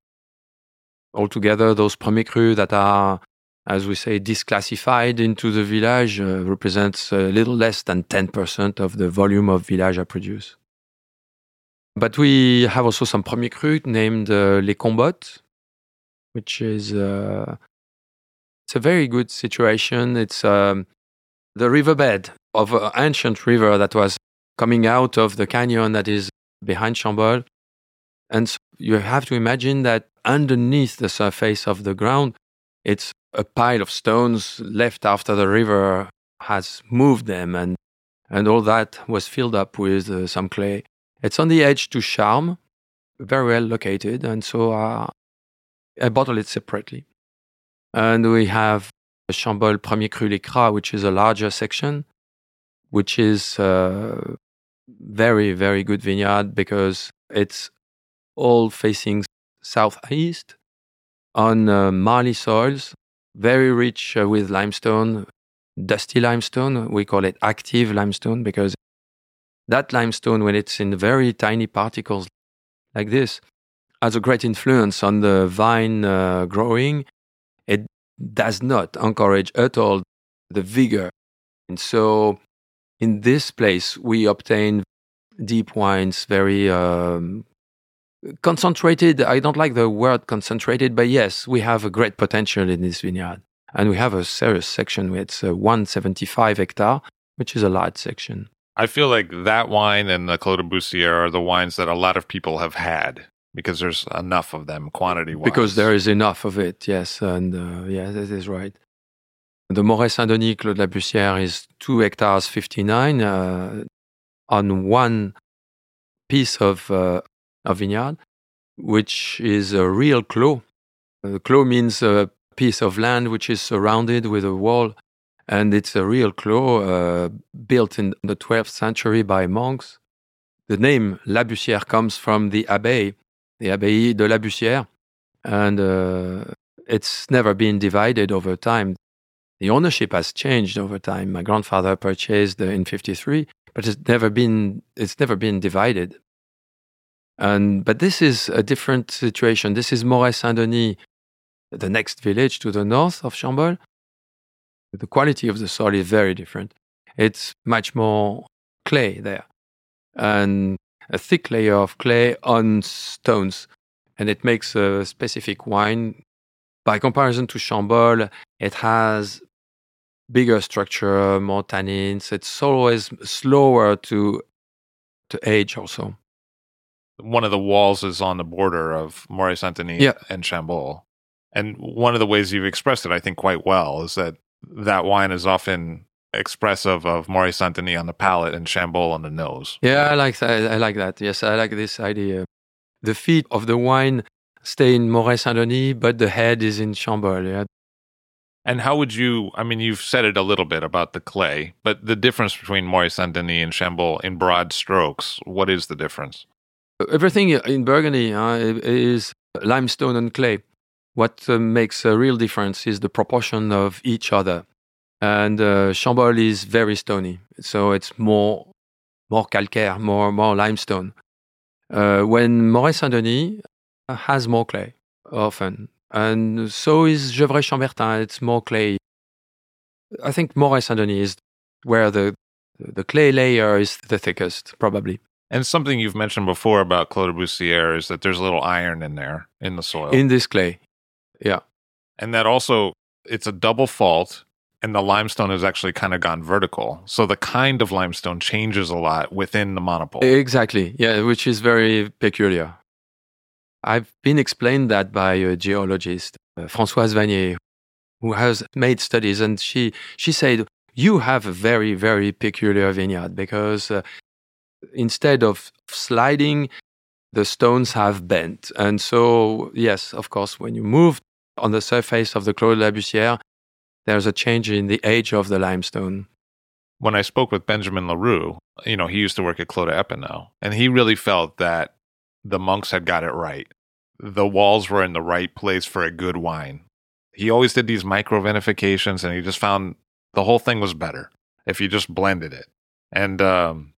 Speaker 6: Altogether, those premier crus that are, as we say, disclassified into the village uh, represents a little less than 10% of the volume of village I produce. But we have also some premier crus named uh, Les Combottes, which is uh, it's a very good situation. It's um, the riverbed of an ancient river that was coming out of the canyon that is behind Chambolle. And so you have to imagine that underneath the surface of the ground, it's a pile of stones left after the river has moved them. And, And all that was filled up with uh, some clay. It's on the edge to Charmes, very well located. And so uh, I bottle it separately. And we have Chambolle Premier Cru Les Cras, which is a larger section, which is uh, very, very good vineyard because it's all facing southeast on uh, marly soils, very rich uh, with limestone, dusty limestone. We call it active limestone because that limestone, when it's in very tiny particles like this, has a great influence on the vine uh, growing. It does not encourage at all the vigor. And so in this place, we obtain deep wines, very um, concentrated. I don't like the word concentrated, but yes, we have a great potential in this vineyard. And we have a serious section. It's a 175 hectare, which is a large section.
Speaker 1: I feel like that wine and the Clos de Bussière are the wines that a lot of people have had because there's enough of them quantity wise.
Speaker 6: Because there is enough of it, yes. And uh, yeah, that is right. The Morey Saint Denis Clos de la Bussière is two hectares 59 uh, on one piece of, uh, of vineyard, which is a real clos. Uh, clos means a piece of land which is surrounded with a wall, and it's a real clos uh, built in the 12th century by monks. The name La Bussière comes from the abbey, the Abbaye de la Bussière, and uh, it's never been divided over time. The ownership has changed over time. My grandfather purchased in 53, but it's never been it's never been divided. And but this is a different situation. This is Morey Saint Denis, the next village to the north of Chambolle. The quality of the soil is very different. It's much more clay there, and a thick layer of clay on stones, and it makes a specific wine. By comparison to Chambolle, it has bigger structure, more tannins. It's always slower to to age also.
Speaker 1: One of the walls is on the border of Morey Saint Denis
Speaker 6: yeah.
Speaker 1: and Chambolle. And one of the ways you've expressed it, I think, quite well, is that that wine is often expressive of Morey Saint Denis on the palate and Chambolle on the nose.
Speaker 6: Yeah, I like that. I like that. Yes, I like this idea. The feet of the wine stay in Morey Saint Denis, but the head is in Chambolle. Yeah.
Speaker 1: And how would you? I mean, you've said it a little bit about the clay, but the difference between Morey Saint Denis and Chambolle in broad strokes, what is the difference?
Speaker 6: Everything in Burgundy uh, is limestone and clay. What uh, makes a real difference is the proportion of each other. And uh, Chambolle is very stony, so it's more more calcaire, more more limestone. Uh, when Morey Saint Denis has more clay often, and so is Gevrey Chambertin. It's more clay. I think Morey Saint Denis is where the the clay layer is the thickest, probably.
Speaker 1: And something you've mentioned before about Clos de Bussière is that there's a little iron in there in the soil.
Speaker 6: In this clay, yeah.
Speaker 1: And that also it's a double fault, and the limestone has actually kind of gone vertical. So the kind of limestone changes a lot within the monopole.
Speaker 6: Exactly, yeah, which is very peculiar. I've been explained that by a geologist, uh, Françoise Vannier, who has made studies, and she, she said, You have a very, very peculiar vineyard because uh, instead of sliding, the stones have bent. And so, yes, of course, when you move on the surface of the de la Bussière, there's a change in the age of the limestone.
Speaker 1: When I spoke with Benjamin Leroux, you know, he used to work at Clos des Epeneaux, and he really felt that the monks had got it right. The walls were in the right place for a good wine. He always did these micro vinifications, and he just found the whole thing was better if you just blended it. And um,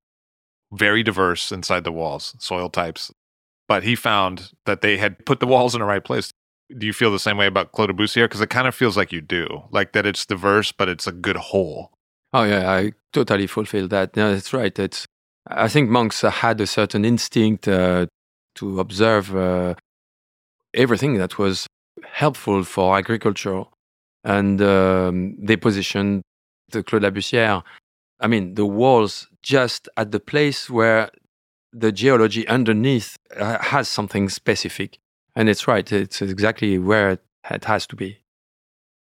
Speaker 1: very diverse inside the walls, soil types. But he found that they had put the walls in the right place. Do you feel the same way about Clos de Bussière? Because it kind of feels like you do, like that it's diverse, but it's a good whole.
Speaker 6: Oh yeah, I totally fulfill that. No, that's right. It's I think monks had a certain instinct uh, to observe uh, everything that was helpful for agriculture. And um, they positioned the Clos de la Bussière, I mean, the walls just at the place where the geology underneath uh, has something specific. And it's right, it's exactly where it has to be.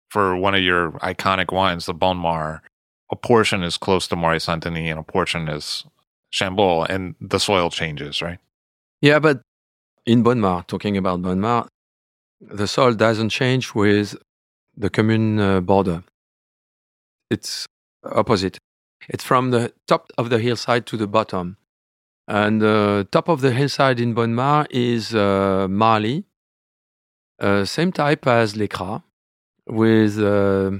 Speaker 1: For one of your iconic wines, the Bonnes Mares, a portion is close to Morey Saint Denis and a portion is Chambolle, and the soil changes, right?
Speaker 6: Yeah, but in Bonnes-Mares, talking about Bonnes-Mares, the soil doesn't change with the commune uh, border. It's opposite. It's from the top of the hillside to the bottom. And the uh, top of the hillside in Bonnes-Mares is uh, Marly, uh, same type as Les Cras, with uh,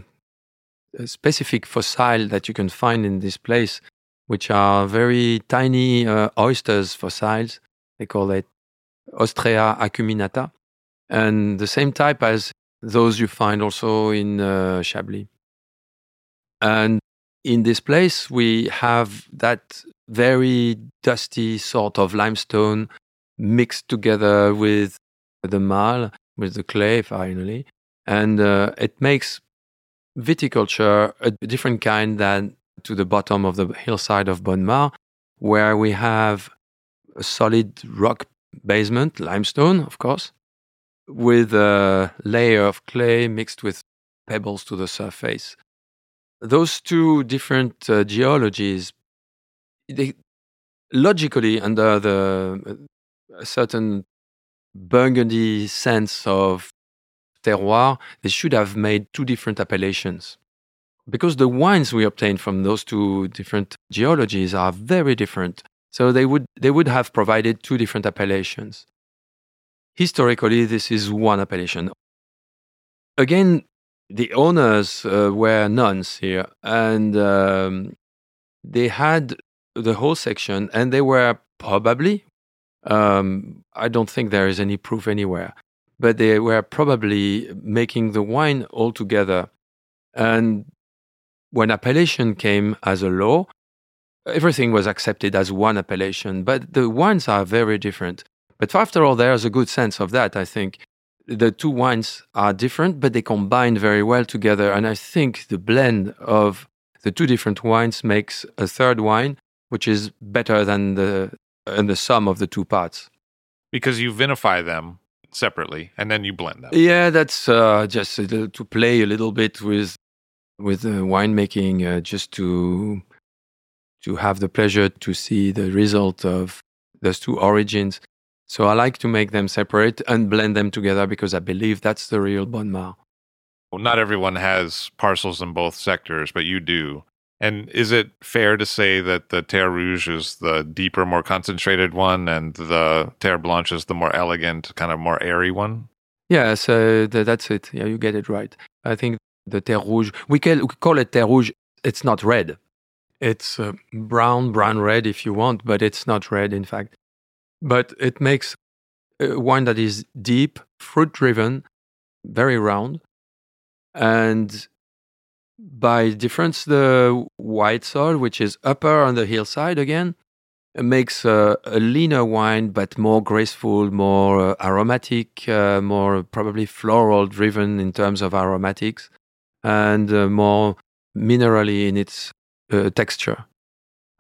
Speaker 6: a specific fossil that you can find in this place, which are very tiny uh, oysters fossils. They call it Ostrea acuminata, and the same type as those you find also in uh, Chablis. And in this place, we have that very dusty sort of limestone mixed together with the marl, with the clay finally. And uh, it makes viticulture a different kind than to the bottom of the hillside of Bonnes-Mares, where we have a solid rock basement, limestone, of course, with a layer of clay mixed with pebbles to the surface. Those two different uh, geologies, they logically under the a certain Burgundy sense of terroir, they should have made two different appellations. Because the wines we obtain from those two different geologies are very different. So they would, they would have provided two different appellations. Historically, this is one appellation. Again, the owners uh, were nuns here, and um, they had the whole section, and they were probably, um, I don't think there is any proof anywhere, but they were probably making the wine all together. And when appellation came as a law, everything was accepted as one appellation, but the wines are very different. But after all, there's a good sense of that, I think. The two wines are different, but they combine very well together. And I think the blend of the two different wines makes a third wine, which is better than the, and the sum of the two parts.
Speaker 1: Because you vinify them separately and then you blend them.
Speaker 6: Yeah, that's uh, just to play a little bit with with uh, winemaking, uh, just to to have the pleasure to see the result of those two origins. So I like to make them separate and blend them together because I believe that's the real Bonnes-Mares.
Speaker 1: Well, not everyone has parcels in both sectors, but you do. And is it fair to say that the Terre Rouge is the deeper, more concentrated one, and the Terre Blanche is the more elegant, kind of more airy one?
Speaker 6: Yeah, so that's it. Yeah, you get it right. I think the Terre Rouge, we, call, we call it Terre Rouge. It's not red. It's uh, brown, brown red if you want, but it's not red, in fact. But it makes a wine that is deep, fruit driven, very round, and by difference, the white soil, which is upper on the hillside again, makes a, a leaner wine, but more graceful, more uh, aromatic, uh, more probably floral driven in terms of aromatics, and uh, more minerally in its uh, texture.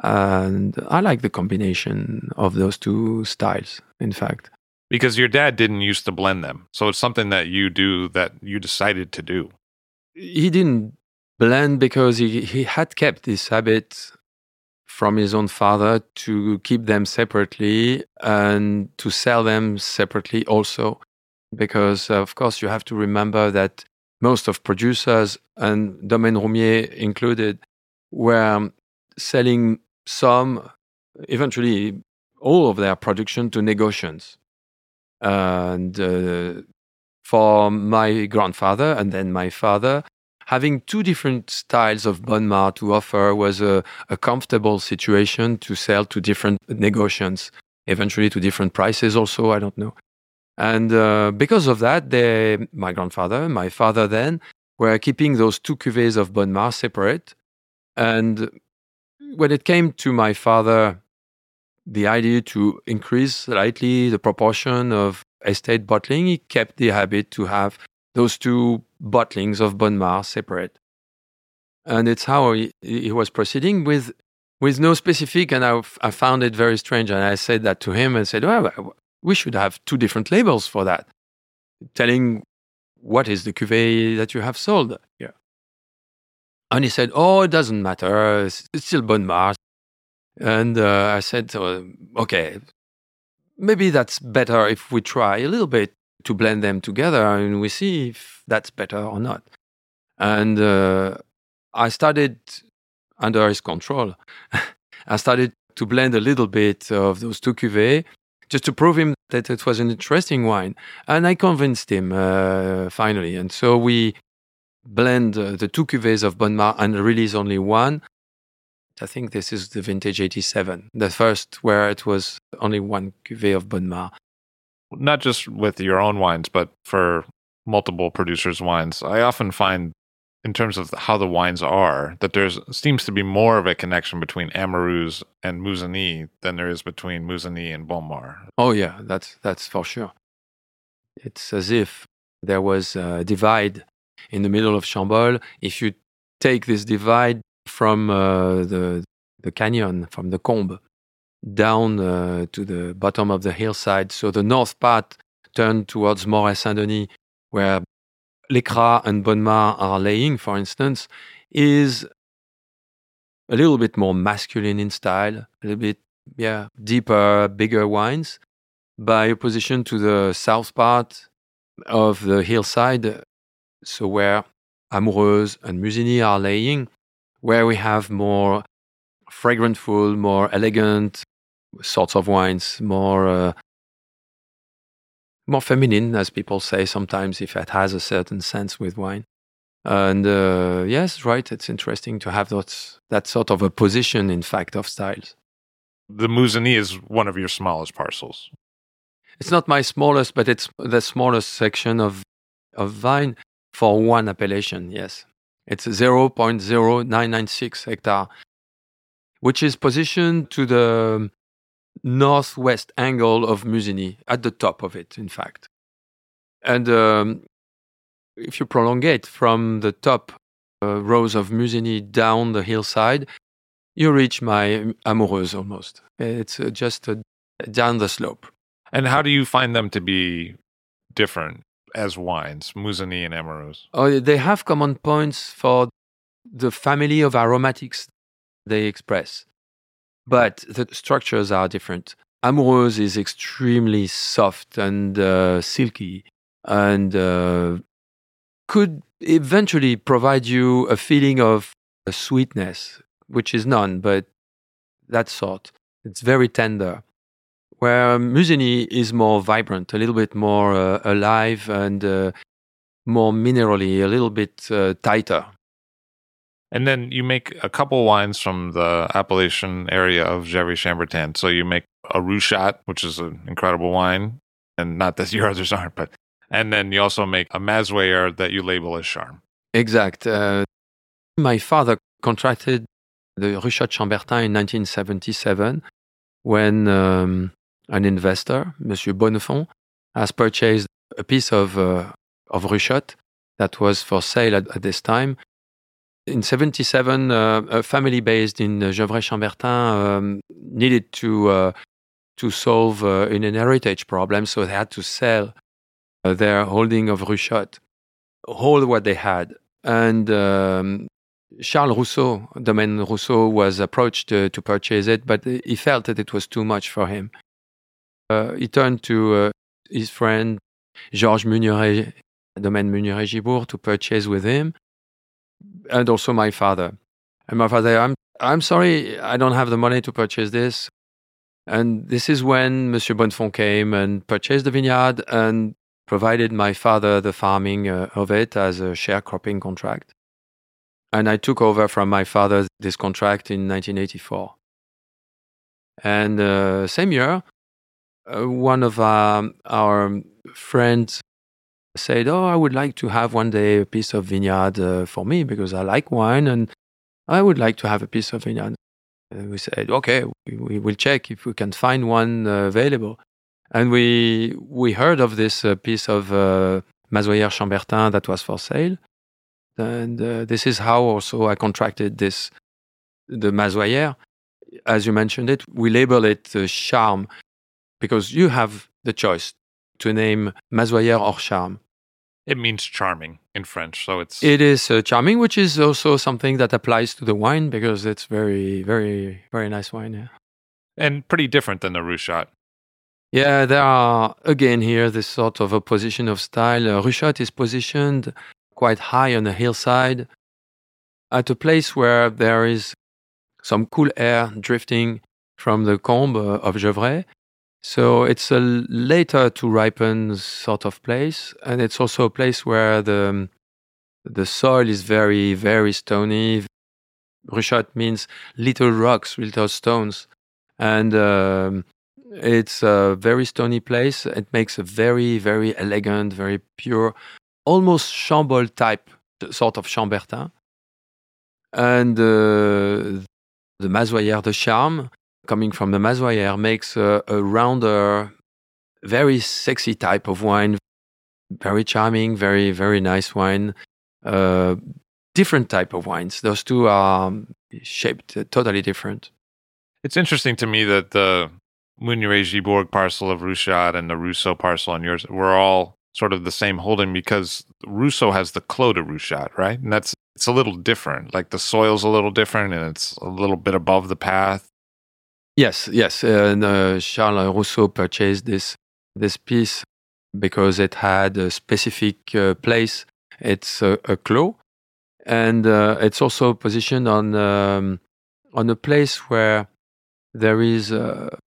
Speaker 6: And I like the combination of those two styles, in fact.
Speaker 1: Because your dad didn't used to blend them. So it's something that you do that you decided to do.
Speaker 6: He didn't blend because he, he had kept this habit from his own father to keep them separately and to sell them separately also. Because, uh, of course, you have to remember that most of producers, and Domaine Roumier included, were selling some, eventually all of their production to negociants. And uh, for my grandfather and then my father, having two different styles of Bonnes-Mares to offer was a, a comfortable situation to sell to different negociants, eventually to different prices also, I don't know. And uh, because of that, they, my grandfather, my father then, were keeping those two cuvées of Bonnes-Mares separate. And when it came to my father, the idea to increase slightly the proportion of estate bottling, he kept the habit to have those two bottlings of Bonnes-Mares separate. And it's how he, he, was proceeding with, with no specific, and I, found it very strange. And I said that to him and said, well, we should have two different labels for that, telling what is the cuvée that you have sold. Yeah. And he said, Oh, it doesn't matter. It's, still Bonnes-Mares. And uh, I said, uh, Okay, maybe that's better if we try a little bit to blend them together and we see if that's better or not. And uh, I started under his control. *laughs* I started to blend a little bit of those two cuvées just to prove him that it was an interesting wine. And I convinced him uh, finally. And so we blend uh, the two cuvées of Bonnes-Mares and release only one. I think this is the vintage 87, the first where it was only one cuvée of Bonnes-Mares.
Speaker 1: Not just with your own wines, but for multiple producers' wines. I often find in terms of how the wines are that there seems to be more of a connection between Amoureuses and Musigny than there is between Musigny and Bonnes-Mares.
Speaker 6: Oh yeah, that's that's for sure. It's as if there was a divide in the middle of Chambolle. If you take this divide from uh, the the canyon, from the Combe, down uh, to the bottom of the hillside, so the north part turned towards Morey Saint Denis, where Les Cras and Bonnes-Mares are laying, for instance, is a little bit more masculine in style, a little bit, yeah, deeper, bigger wines, by opposition to the south part of the hillside, so where Amoureuse and Musigny are laying, where we have more fragrantful, more elegant sorts of wines, more uh, more feminine, as people say sometimes, if it has a certain sense with wine. And uh, yes, right, it's interesting to have that, that sort of a position, in fact, of styles.
Speaker 1: The Musigny is one of your smallest parcels.
Speaker 6: It's not my smallest, but it's the smallest section of, of vine for one appellation, yes. It's 0.0996 hectare, which is positioned to the northwest angle of Musigny, at the top of it, in fact. And um, if you prolongate from the top uh, rows of Musigny down the hillside, you reach my Amoureuse almost. It's uh, just uh, down the slope.
Speaker 1: And how do you find them to be different as wines, Musigny and Amoureuse?
Speaker 6: Oh, they have common points for the family of aromatics they express but the structures are different. Amoureuse is extremely soft and uh, silky and uh, could eventually provide you a feeling of a sweetness, which is none, but that sort. It's very tender. Where Musigny is more vibrant, a little bit more uh, alive and uh, more minerally, a little bit uh, tighter.
Speaker 1: And then you make a couple wines from the appellation area of Gevrey-Chambertin. So you make a Ruchottes, which is an incredible wine, and not that your *laughs* others aren't, but and then you also make a Mazoyères that you label as Charmes.
Speaker 6: Exact. Uh, my father contracted the Ruchottes Chambertin in 1977 when um, an investor, Monsieur Bonnefond, has purchased a piece of uh, of Ruchottes that was for sale at, at this time in 77, uh, a family based in Gevrey-Chambertin um, needed to uh, to solve uh, an heritage problem, so they had to sell uh, their holding of Ruchottes, all what they had. And um, Charles Rousseau, Domaine Rousseau, was approached to purchase it, but he felt that it was too much for him. Uh, he turned to uh, his friend Georges Mugneret, Domaine Mugneret-Gibourg, to purchase with him and also my father. And my father, I'm I'm sorry, I don't have the money to purchase this. And this is when Monsieur Bonnefond came and purchased the vineyard and provided my father the farming uh, of it as a sharecropping contract. And I took over from my father this contract in 1984. And uh, same year, uh, one of um, our friends said, "Oh, I would like to have one day a piece of vineyard uh, for me because I like wine and I would like to have a piece of vineyard." And we said, "Okay, we, we will check if we can find one uh, available." And we we heard of this uh, piece of uh, Mazoyères Chambertin that was for sale, and uh, this is how also I contracted this the Mazoyères. As you mentioned it, we label it uh, Charmes because you have the choice to name Mazoyères or Charmes.
Speaker 1: It means charming in French, so it's
Speaker 6: It is uh, charming, which is also something that applies to the wine because it's very, very, very nice wine. Yeah.
Speaker 1: and pretty different than the Ruchottes.
Speaker 6: Yeah, there are again here this sort of opposition of style. Uh, Ruchottes is positioned quite high on a hillside at a place where there is some cool air drifting from the combe uh, of Gevrey. So it's a later to ripen sort of place, and it's also a place where the the soil is very very stony. Ruchottes means little rocks, little stones, and um, it's a very stony place. It makes a very very elegant, very pure, almost Chambolle type sort of Chambertin. And uh, the Mazoyères de Charmes, coming from the Mazoyères, makes a, a rounder, very sexy type of wine. Very charming, very, very nice wine. Uh, different type of wines. Those two are shaped uh, totally different.
Speaker 1: It's interesting to me that the Mugneret-Gibourg parcel of Ruchottes and the Rousseau parcel on yours were all sort of the same holding because Rousseau has the Clos des Ruchottes, right? And that's it's a little different. Like the soil's a little different and it's a little bit above the path.
Speaker 6: Yes, yes. Uh, and, uh, Charles Rousseau purchased this this piece because it had a specific uh, place. It's a, a clos, and uh, it's also positioned on um, on a place where there is a,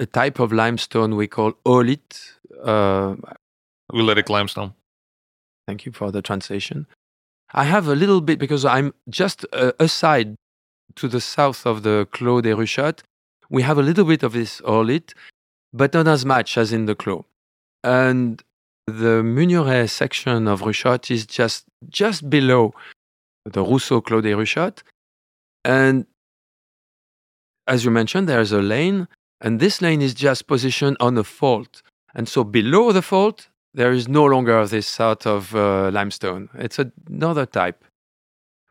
Speaker 6: a type of limestone we call oolite. Uh,
Speaker 1: Oolitic limestone.
Speaker 6: Thank you for the translation. I have a little bit because I'm just uh, aside to the south of the Clos des Ruchottes. We have a little bit of this oolite, but not as much as in the Clos. And the Mugneret section of Ruchotte is just just below the Rousseau Clos des Ruchottes. And as you mentioned, there's a lane, and this lane is just positioned on a fault. And so below the fault, there is no longer this sort of uh, limestone. It's another type.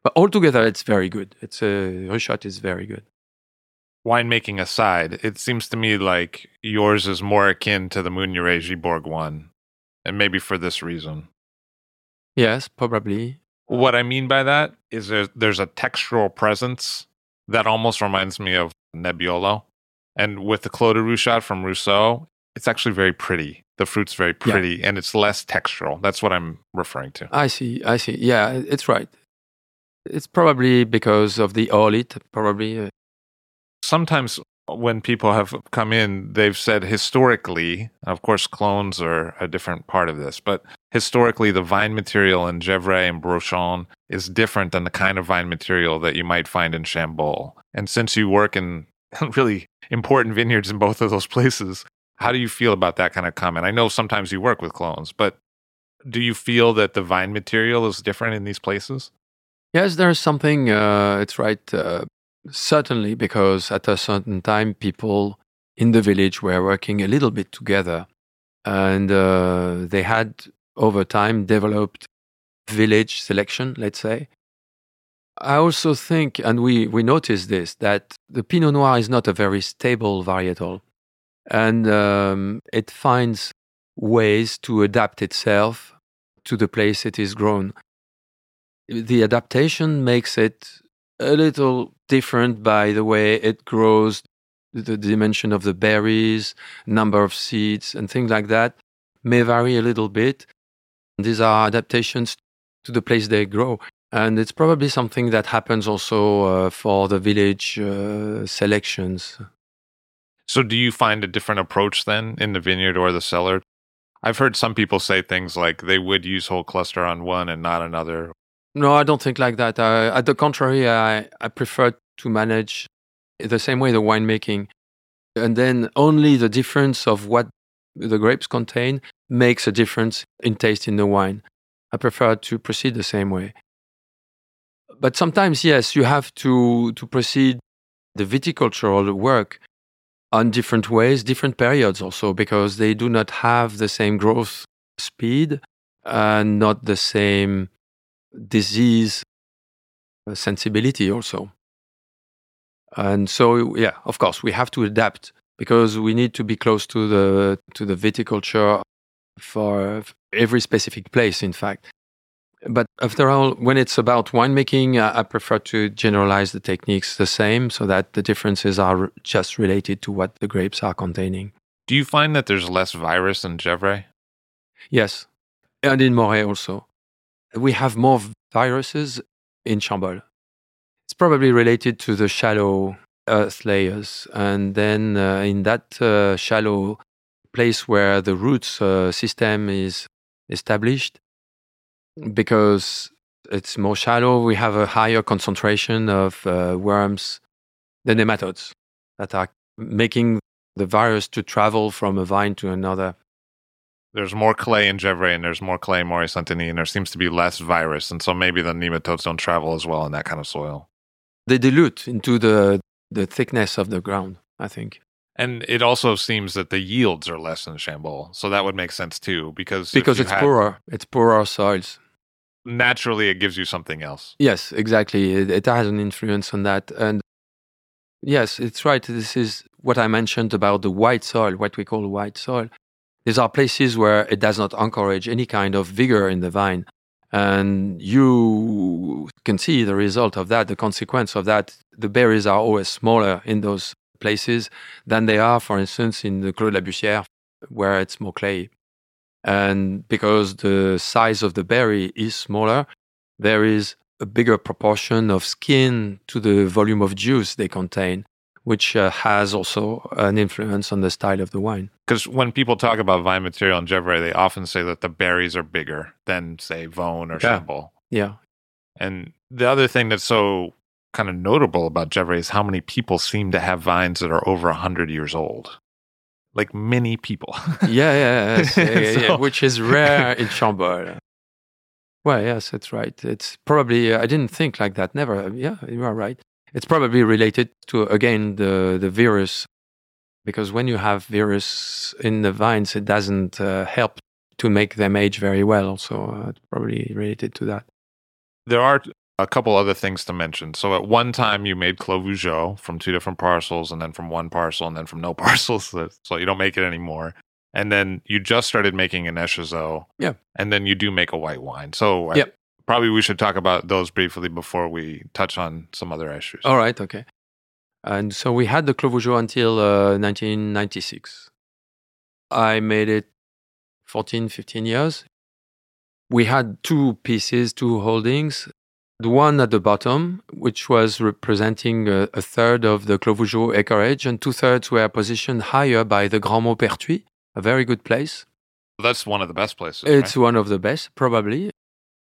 Speaker 6: But altogether, it's very good. It's a Ruchotte is very good.
Speaker 1: Winemaking aside, it seems to me like yours is more akin to the Mugneret-Gibourg one, and maybe for this reason.
Speaker 6: Yes, probably.
Speaker 1: What I mean by that is there's, there's a textural presence that almost reminds me of Nebbiolo. And with the Clos des Ruchottes from Rousseau, it's actually very pretty. The fruit's very
Speaker 6: Yeah.
Speaker 1: pretty and it's less textural. That's what I'm referring to.
Speaker 6: I see. I see. Yeah, it's right. It's probably because of the oolite. Probably. Uh,
Speaker 1: Sometimes when people have come in, they've said historically, of course, clones are a different part of this, but historically, the vine material in Gevrey and Brochon is different than the kind of vine material that you might find in Chambolle. And since you work in *laughs* really important vineyards in both of those places, how do you feel about that kind of comment? I know sometimes you work with clones, but do you feel that the vine material is different in these places?
Speaker 6: yes, there's something. Uh, it's right. Uh, certainly, because at a certain time, people in the village were working a little bit together, and uh, they had over time developed village selection. Let's say. I also think, and we, we noticed this, that the Pinot Noir is not a very stable varietal. And um, it finds ways to adapt itself to the place it is grown. The adaptation makes it a little different by the way it grows, the dimension of the berries, number of seeds, and things like that may vary a little bit. These are adaptations to the place they grow. And it's probably something that happens also uh, for the village uh, selections.
Speaker 1: So, do you find a different approach then in the vineyard or the cellar? I've heard some people say things like they would use whole cluster on one and not another.
Speaker 6: No, I don't think like that. Uh, at the contrary, I, I prefer to manage the same way the winemaking. And then only the difference of what the grapes contain makes a difference in taste in the wine. I prefer to proceed the same way. But sometimes, yes, you have to, to proceed the viticultural work on different ways, different periods also, because they do not have the same growth speed and not the same disease uh, sensibility also. And so, yeah, of course, we have to adapt because we need to be close to the to the viticulture for every specific place, in fact. But after all, when it's about winemaking, I prefer to generalize the techniques the same so that the differences are just related to what the grapes are containing.
Speaker 1: Do you find that there's less virus in Gevrey?
Speaker 6: Yes, and in Morey also. We have more viruses in Chambolle. It's probably related to the shallow earth layers. And then uh, in that uh, shallow place where the roots uh, system is established, because it's more shallow, we have a higher concentration of uh, worms, the nematodes, that are making the virus to travel from a vine to another.
Speaker 1: There's more clay in Gevrey and there's more clay in Saint-Denis, and there seems to be less virus. And so maybe the nematodes don't travel as well in that kind of soil.
Speaker 6: They dilute into the, the thickness of the ground, I think.
Speaker 1: And it also seems that the yields are less in Chambolle. So that would make sense too, because
Speaker 6: because it's poorer. It's poorer soils.
Speaker 1: Naturally, it gives you something else.
Speaker 6: Yes, exactly. It, it has an influence on that. And yes, it's right. This is what I mentioned about the white soil, what we call white soil. These are places where it does not encourage any kind of vigor in the vine. And you can see the result of that, the consequence of that. The berries are always smaller in those places than they are, for instance, in the Clos de la Bussière, where it's more clay. And because the size of the berry is smaller, there is a bigger proportion of skin to the volume of juice they contain, which uh, has also an influence on the style of the wine.
Speaker 1: Because when people talk about vine material in Gevrey, they often say that the berries are bigger than, say, Beaune or
Speaker 6: Yeah.
Speaker 1: Chambolle.
Speaker 6: Yeah.
Speaker 1: And the other thing that's so kind of notable about Gevrey is how many people seem to have vines that are over 100 years old. Like many people. *laughs*
Speaker 6: yeah, yeah, yeah, yeah, *laughs* yeah, which is rare in Chambolle. Well, yes, that's right. It's probably uh, I didn't think like that. Never. Yeah, you are right. It's probably related to again the the virus, because when you have virus in the vines, it doesn't uh, help to make them age very well. So uh, it's probably related to that.
Speaker 1: there are a couple other things to mention. So at one time you made Clos Vougeot from two different parcels and then from one parcel and then from no *laughs* parcels. So you don't make it anymore. And then you just started making an Échezeaux.
Speaker 6: Yeah.
Speaker 1: And then you do make a white wine. So
Speaker 6: Yep.
Speaker 1: Probably we should talk about those briefly before we touch on some other issues.
Speaker 6: All right, okay. And so we had the Clos Vougeot until uh, 1996. I made it 14, 15 years. We had two pieces, two holdings. The one at the bottom, which was representing a, a third of the Clos Vougeot acreage, and two thirds were positioned higher by the Grand Maupertuis, a very good place.
Speaker 1: That's one of the best places.
Speaker 6: It's
Speaker 1: right?
Speaker 6: one of the best, probably.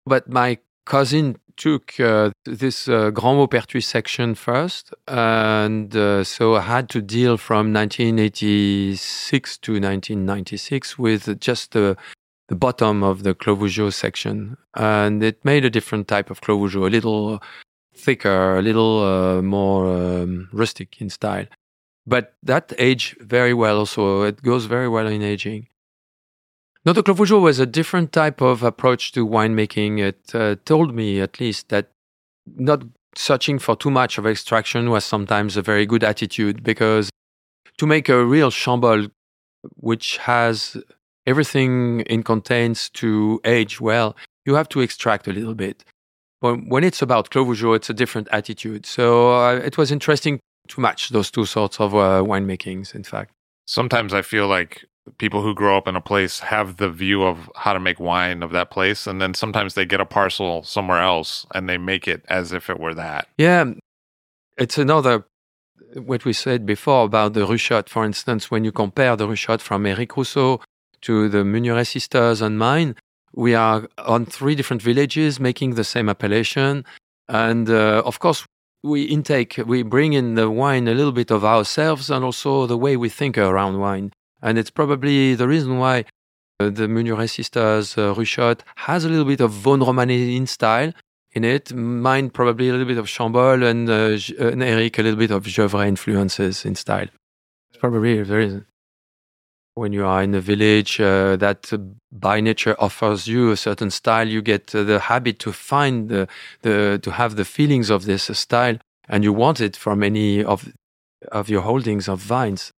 Speaker 6: But my cousin took uh, this uh, Grand Maupertuis section first. And uh, so I had to deal from 1986 to 1996 with just the, the bottom of the Clos section. And it made a different type of Clos a little thicker, a little uh, more um, rustic in style. But that aged very well also. It goes very well in aging. No, the Clos was a different type of approach to winemaking. It uh, told me, at least, that not searching for too much of extraction was sometimes a very good attitude because to make a real Chambolle, which has everything it contains to age well, you have to extract a little bit. But when it's about Clos it's a different attitude. So uh, it was interesting to match those two sorts of uh, winemakings, in fact.
Speaker 1: Sometimes I feel like people who grow up in a place have the view of how to make wine of that place. And then sometimes they get a parcel somewhere else and they make it as if it were that.
Speaker 6: Yeah, it's another what we said before about the Ruchotte, for instance, when you compare the Ruchotte from Eric Rousseau to the Mugneret sisters and mine, we are on three different villages making the same appellation. And uh, of course, we intake, we bring in the wine a little bit of ourselves and also the way we think around wine. And it's probably the reason why uh, the Mugneret sisters uh, Ruchotte has a little bit of Vosne Romanée style in it. Mine probably a little bit of Chambolle and, uh, uh, and Eric a little bit of Gevrey influences in style. It's probably the reason. When you are in a village uh, that by nature offers you a certain style, you get uh, the habit to find the, the to have the feelings of this style, and you want it from any of of your holdings of vines.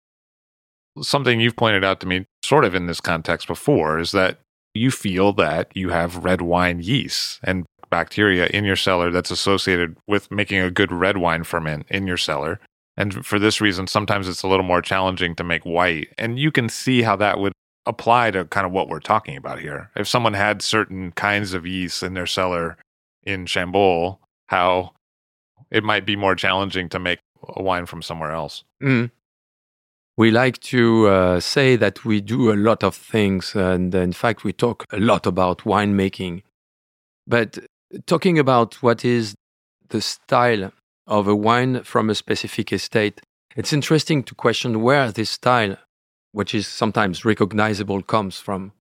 Speaker 1: Something you've pointed out to me, sort of in this context before, is that you feel that you have red wine yeast and bacteria in your cellar that's associated with making a good red wine ferment in your cellar. And for this reason, sometimes it's a little more challenging to make white. And you can see how that would apply to kind of what we're talking about here. If someone had certain kinds of yeast in their cellar in Chambolle, how it might be more challenging to make a wine from somewhere else.
Speaker 6: Mm. We like to uh, say that we do a lot of things, and in fact, we talk a lot about winemaking. But talking about what is the style of a wine from a specific estate, it's interesting to question where this style, which is sometimes recognizable, comes from.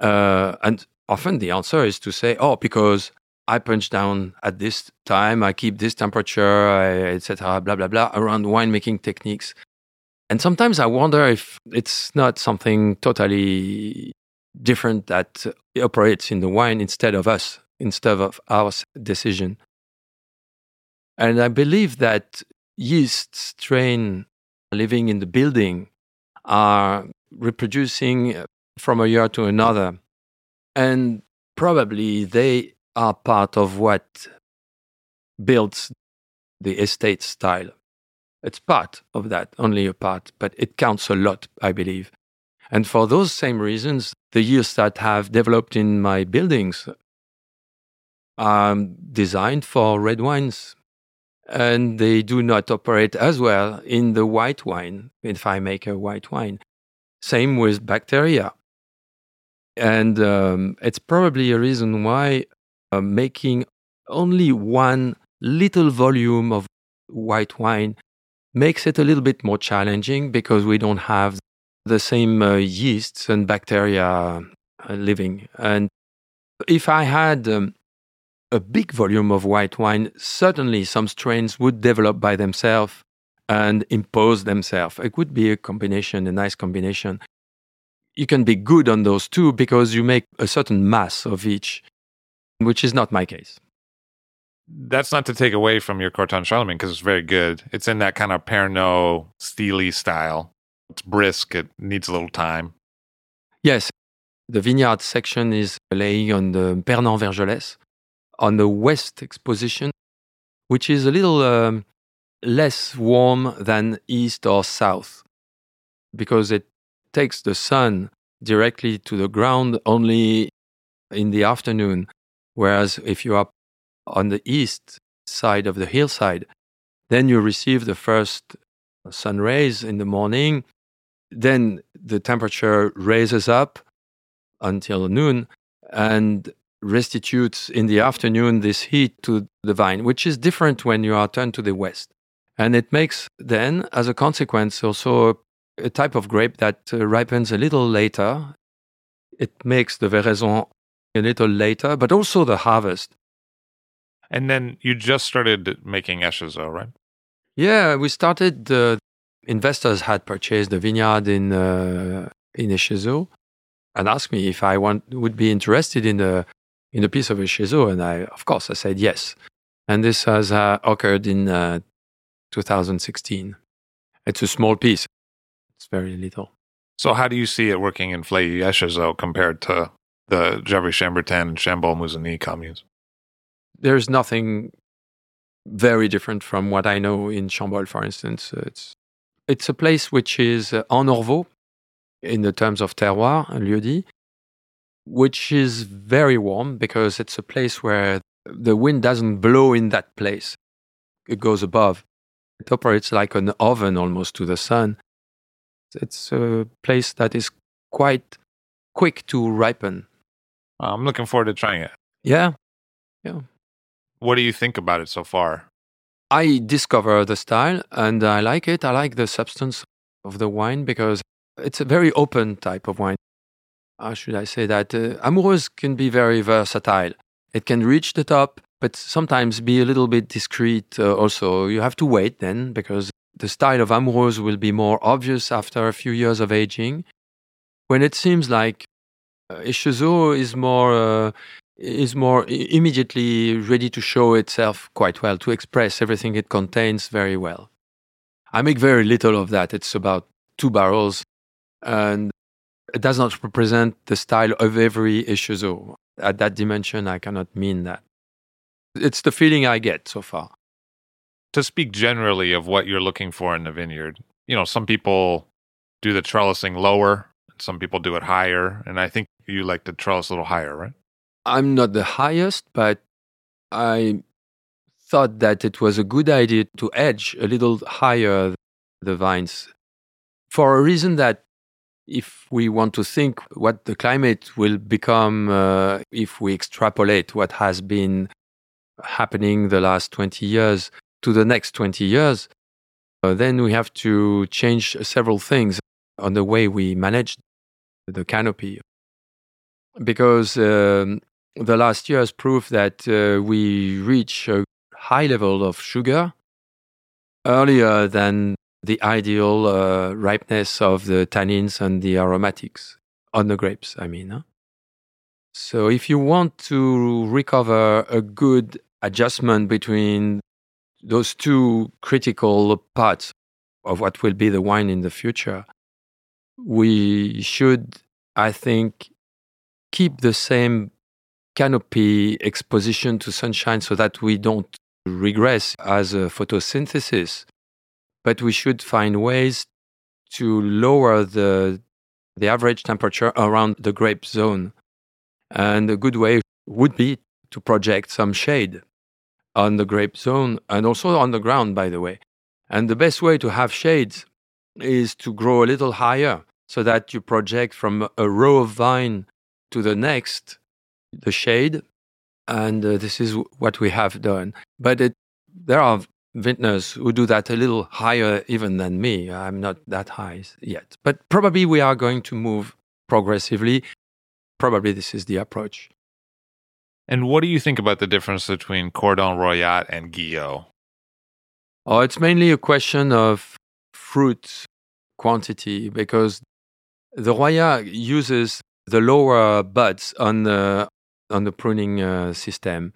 Speaker 6: Uh, and often the answer is to say, oh, because I punch down at this time, I keep this temperature, etc., blah, blah, blah, around winemaking techniques. And sometimes I wonder if it's not something totally different that operates in the wine instead of us, instead of our decision. And I believe that yeast strain living in the building are reproducing uh, from a year to another. And probably they are part of what builds the estate style. It's part of that, only a part, but it counts a lot, I believe. And for those same reasons, the years that have developed in my buildings are designed for red wines. And they do not operate as well in the white wine, if I make a white wine. Same with bacteria. And um, it's probably a reason why uh, making only one little volume of white wine makes it a little bit more challenging because we don't have the same uh, yeasts and bacteria uh, living. And if I had um, a big volume of white wine, certainly some strains would develop by themselves and impose themselves. It would be a combination, a nice combination. You can be good on those two because you make a certain mass of each, which is not my case
Speaker 1: that's not to take away from your Corton Charlemagne because it's very good. It's in that kind of Pernand steely style. It's brisk. It needs a little time.
Speaker 6: Yes, the vineyard section is laying on the Pernand Vergelesses on the west exposition, which is a little um, less warm than east or south because it takes the sun directly to the ground only in the afternoon. Whereas if you are on the east side of the hillside. Then you receive the first sun rays in the morning. Then the temperature raises up until noon and restitutes in the afternoon this heat to the vine, which is different when you are turned to the west. And it makes then, as a consequence, also a, type of grape that uh, ripens a little later. It makes the veraison a little later, but also the harvest
Speaker 1: and then you just started making Échezeaux, right?
Speaker 6: Yeah, we started. Uh, investors had purchased the vineyard in uh, in Échezeaux and asked me if I want would be interested in a in a piece of Échezeaux, and I, of course, I said yes. And this has uh, occurred in uh, 2016. It's a small piece. It's very little.
Speaker 1: So, how do you see it working in Flagey Échezeaux compared to the Gevrey Chambertin and Chambolle Musigny communes?
Speaker 6: There's nothing very different from what I know in Chambolle, for instance. It's it's a place which is uh, en Orveaux in the terms of terroir, lieu dit, which is very warm because it's a place where the wind doesn't blow in that place. It goes above. It operates like an oven almost to the sun. It's a place that is quite quick to ripen.
Speaker 1: I'm looking forward to trying it.
Speaker 6: Yeah. Yeah.
Speaker 1: What do you think about it so far?
Speaker 6: I discover the style and I like it. I like the substance of the wine because it's a very open type of wine. How should I say that? Uh, Amoureuse can be very versatile. It can reach the top, but sometimes be a little bit discreet uh, also. You have to wait then because the style of Amoureuse will be more obvious after a few years of aging. When it seems like uh, is more uh, is more immediately ready to show itself quite well, to express everything it contains very well. I make very little of that. It's about two barrels, and it does not represent the style of every Échezeaux. At that dimension, I cannot mean that. It's the feeling I get so far.
Speaker 1: To speak generally of what you're looking for in the vineyard, you know, some people do the trellising lower, some people do it higher, and I think you like to trellis a little higher, right?
Speaker 6: I'm not the highest, but I thought that it was a good idea to edge a little higher the vines for a reason that if we want to think what the climate will become uh, if we extrapolate what has been happening the last 20 years to the next 20 years, uh, then we have to change several things on the way we manage the canopy. Because um, the last years prove that uh, we reach a high level of sugar earlier than the ideal uh, ripeness of the tannins and the aromatics on the grapes, I mean. Huh? So, if you want to recover a good adjustment between those two critical parts of what will be the wine in the future, we should, I think, keep the same canopy exposition to sunshine so that we don't regress as a photosynthesis but we should find ways to lower the the average temperature around the grape zone. And a good way would be to project some shade on the grape zone and also on the ground, by the way. And the best way to have shades is to grow a little higher so that you project from a row of vine to the next the shade. And uh, this is what we have done. But it, there are vintners who do that a little higher even than me. I'm not that high yet. But probably we are going to move progressively. Probably this is the approach.
Speaker 1: And what do you think about the difference between Cordon Royat and Guyot?
Speaker 6: Oh, it's mainly a question of fruit quantity because the Royat uses the lower buds on the on the pruning uh, system,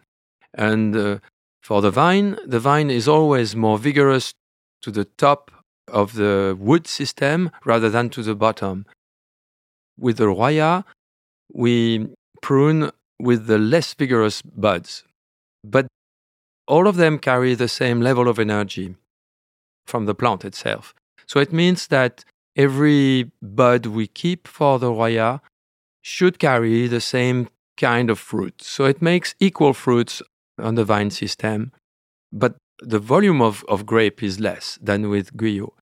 Speaker 6: and uh, for the vine, the vine is always more vigorous to the top of the wood system rather than to the bottom. With the Royat, we prune with the less vigorous buds, but all of them carry the same level of energy from the plant itself. So it means that every bud we keep for the Royat should carry the same kind of fruit. So it makes equal fruits on the vine system, but the volume of, of grape is less than with Guyot.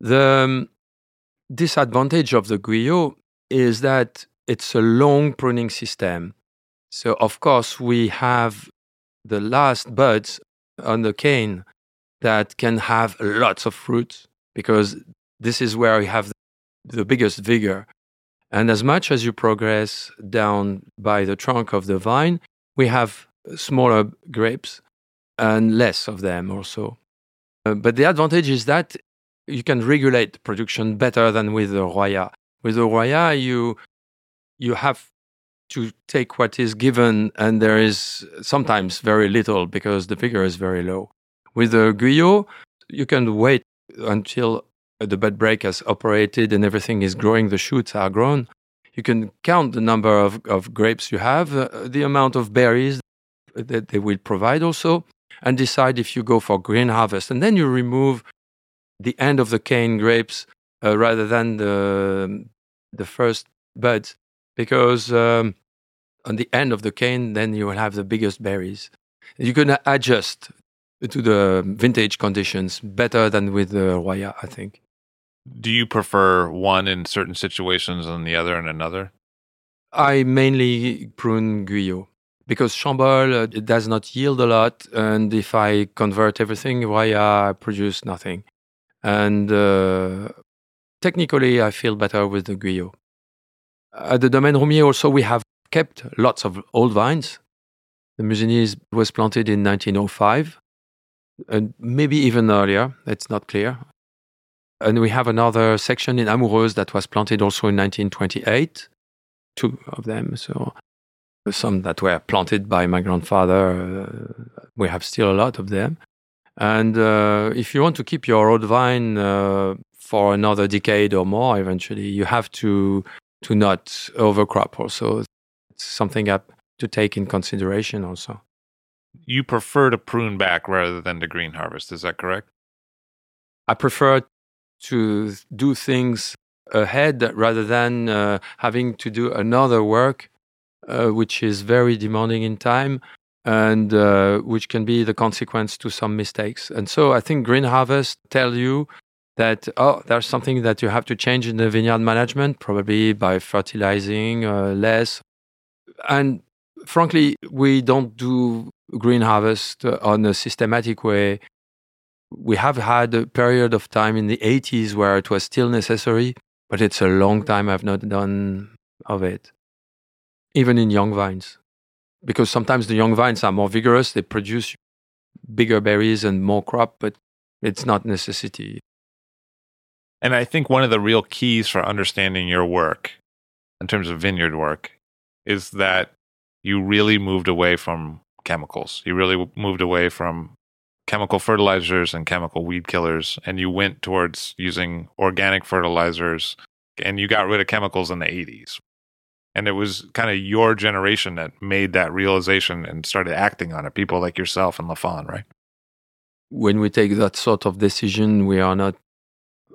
Speaker 6: The um, disadvantage of the Guyot is that it's a long pruning system. So, of course, we have the last buds on the cane that can have lots of fruit because this is where we have the biggest vigor. And as much as you progress down by the trunk of the vine, we have smaller grapes and less of them also. Uh, but the advantage is that you can regulate production better than with the Royat. With the Royat, you, you have to take what is given, and there is sometimes very little because the figure is very low. With the Guyot, you can wait until the bud break has operated and everything is growing, the shoots are grown. You can count the number of, of grapes you have, uh, the amount of berries that they will provide also, and decide if you go for green harvest. And then you remove the end of the cane grapes uh, rather than the, the first buds, because um, on the end of the cane, then you will have the biggest berries. You can adjust to the vintage conditions better than with the Royat, I think.
Speaker 1: Do you prefer one in certain situations and the other in another?
Speaker 6: I mainly prune Guyot because Chambolle uh, does not yield a lot, and if I convert everything, why I produce nothing. And uh, technically, I feel better with the Guyot. At the Domaine Roumier, also, we have kept lots of old vines. The Musigny was planted in 1905, and maybe even earlier. It's not clear. And we have another section in Amoureuse that was planted also in 1928, two of them. So some that were planted by my grandfather. Uh, we have still a lot of them. And uh, if you want to keep your old vine uh, for another decade or more, eventually, you have to to not overcrop also. It's something up to take in consideration also.
Speaker 1: You prefer to prune back rather than to green harvest, is that correct?
Speaker 6: I prefer to do things ahead rather than uh, having to do another work, uh, which is very demanding in time and uh, which can be the consequence to some mistakes. And so I think green harvest tell you that oh there's something that you have to change in the vineyard management probably by fertilizing uh, less and frankly we don't do green harvest on a systematic way we have had a period of time in the 80s where it was still necessary but it's a long time i've not done of it even in young vines because sometimes the young vines are more vigorous, they produce bigger berries and more crop, but it's not necessity.
Speaker 1: And I think one of the real keys for understanding your work in terms of vineyard work is that you really moved away from chemicals. You really moved away from chemical fertilizers and chemical weed killers, and you went towards using organic fertilizers and you got rid of chemicals in the 80s and it was kind of your generation that made that realization and started acting on it people like yourself and lafon right?
Speaker 6: When we take that sort of decision we are not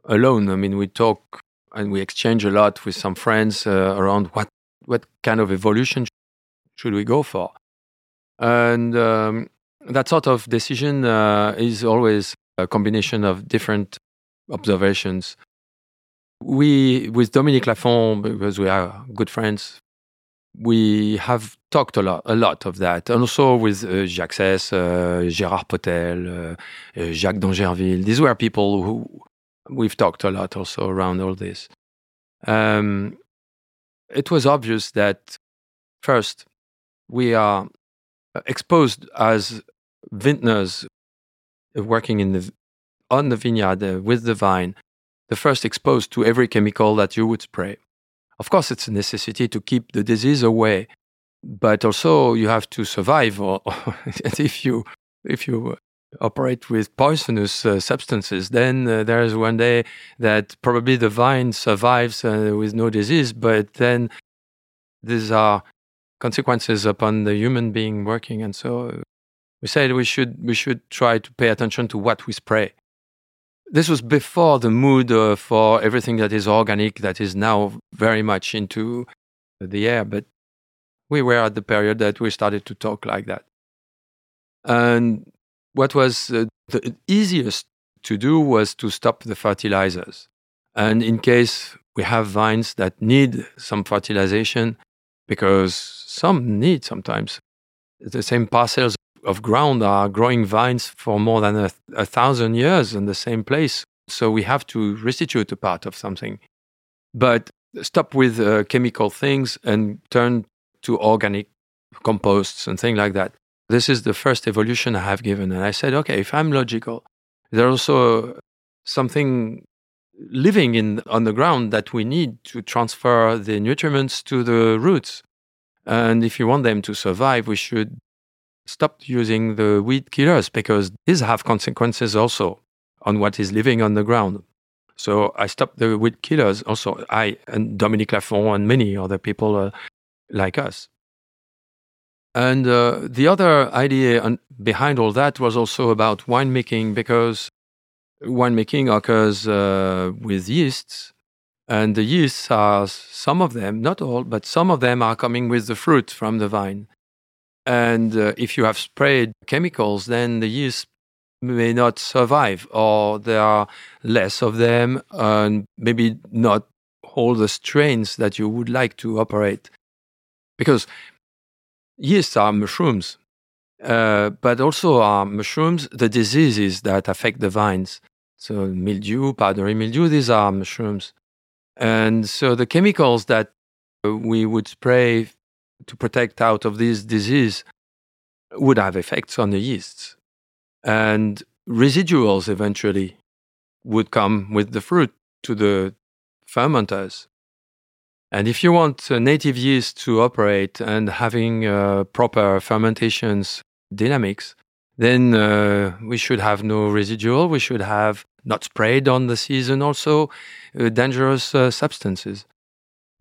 Speaker 6: alone. I mean we talk and we exchange a lot with some friends uh, around what what kind of evolution should we go for? And um, that sort of decision uh, is always a combination of different observations we, with Dominique Lafon, because we are good friends, we have talked a lot, a lot of that. And also with uh, Jacques Seysses, uh, Gérard Potel, uh, uh, Jacques d'Angerville. These were people who we've talked a lot also around all this. Um, it was obvious that first, we are exposed as vintners working in the, on the vineyard uh, with the vine the first exposed to every chemical that you would spray. Of course, it's a necessity to keep the disease away, but also you have to survive. Or, *laughs* if you if you operate with poisonous uh, substances, then uh, there is one day that probably the vine survives uh, with no disease, but then these are consequences upon the human being working, and so we said we should we should try to pay attention to what we spray. This was before the mood uh, for everything that is organic that is now very much into the air but we were at the period that we started to talk like that. And what was uh, the easiest to do was to stop the fertilizers. And in case we have vines that need some fertilization because some need sometimes the same parcels of ground are growing vines for more than a, a thousand years in the same place. So we have to restitute a part of something. But stop with uh, chemical things and turn to organic composts and things like that. This is the first evolution I have given. And I said, okay, if I'm logical, there's also something living in on the ground that we need to transfer the nutriments to the roots. And if you want them to survive, we should stopped using the weed killers because these have consequences also on what is living on the ground. So I stopped the weed killers also, I and Dominique Lafon and many other people uh, like us. And uh, the other idea behind all that was also about winemaking because winemaking occurs uh, with yeasts. And the yeasts are, some of them, not all, but some of them are coming with the fruit from the vine. And uh, if you have sprayed chemicals, then the yeast may not survive, or there are less of them, and maybe not all the strains that you would like to operate. Because yeasts are mushrooms, uh, but also are mushrooms the diseases that affect the vines. So, mildew, powdery mildew, these are mushrooms. And so, the chemicals that we would spray to protect out of this disease would have effects on the yeasts. And residuals eventually would come with the fruit to the fermenters. And if you want native yeast to operate and having uh, proper fermentations dynamics, then uh, we should have no residual. We should have not sprayed on the season also uh, dangerous uh, substances.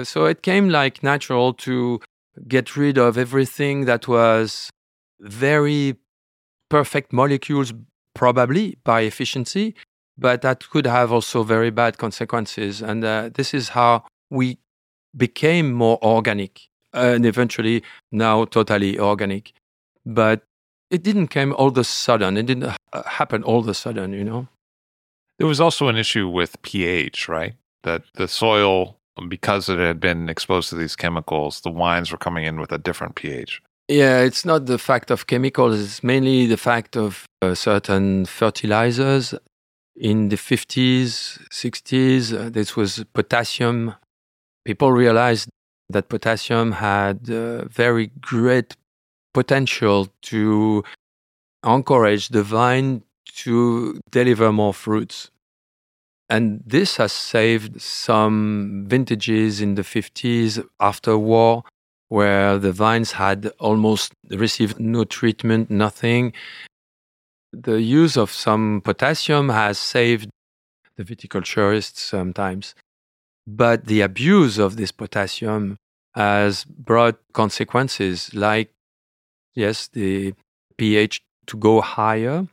Speaker 6: So it came like natural to get rid of everything that was very perfect molecules, probably by efficiency, but that could have also very bad consequences. And uh, this is how we became more organic and eventually now totally organic. But it didn't come all of a sudden. It didn't happen all of a sudden, you know.
Speaker 1: There was also an issue with pH, right? That the soil, because it had been exposed to these chemicals, the wines were coming in with a different pH.
Speaker 6: Yeah, it's not the fact of chemicals, it's mainly the fact of uh, certain fertilizers. In the 50s, 60s, uh, this was potassium. People realized that potassium had uh, very great potential to encourage the vine to deliver more fruits. And this has saved some vintages in the 50s after war, where the vines had almost received no treatment, nothing. The use of some potassium has saved the viticulturists sometimes. But the abuse of this potassium has brought consequences like, yes, the pH to go higher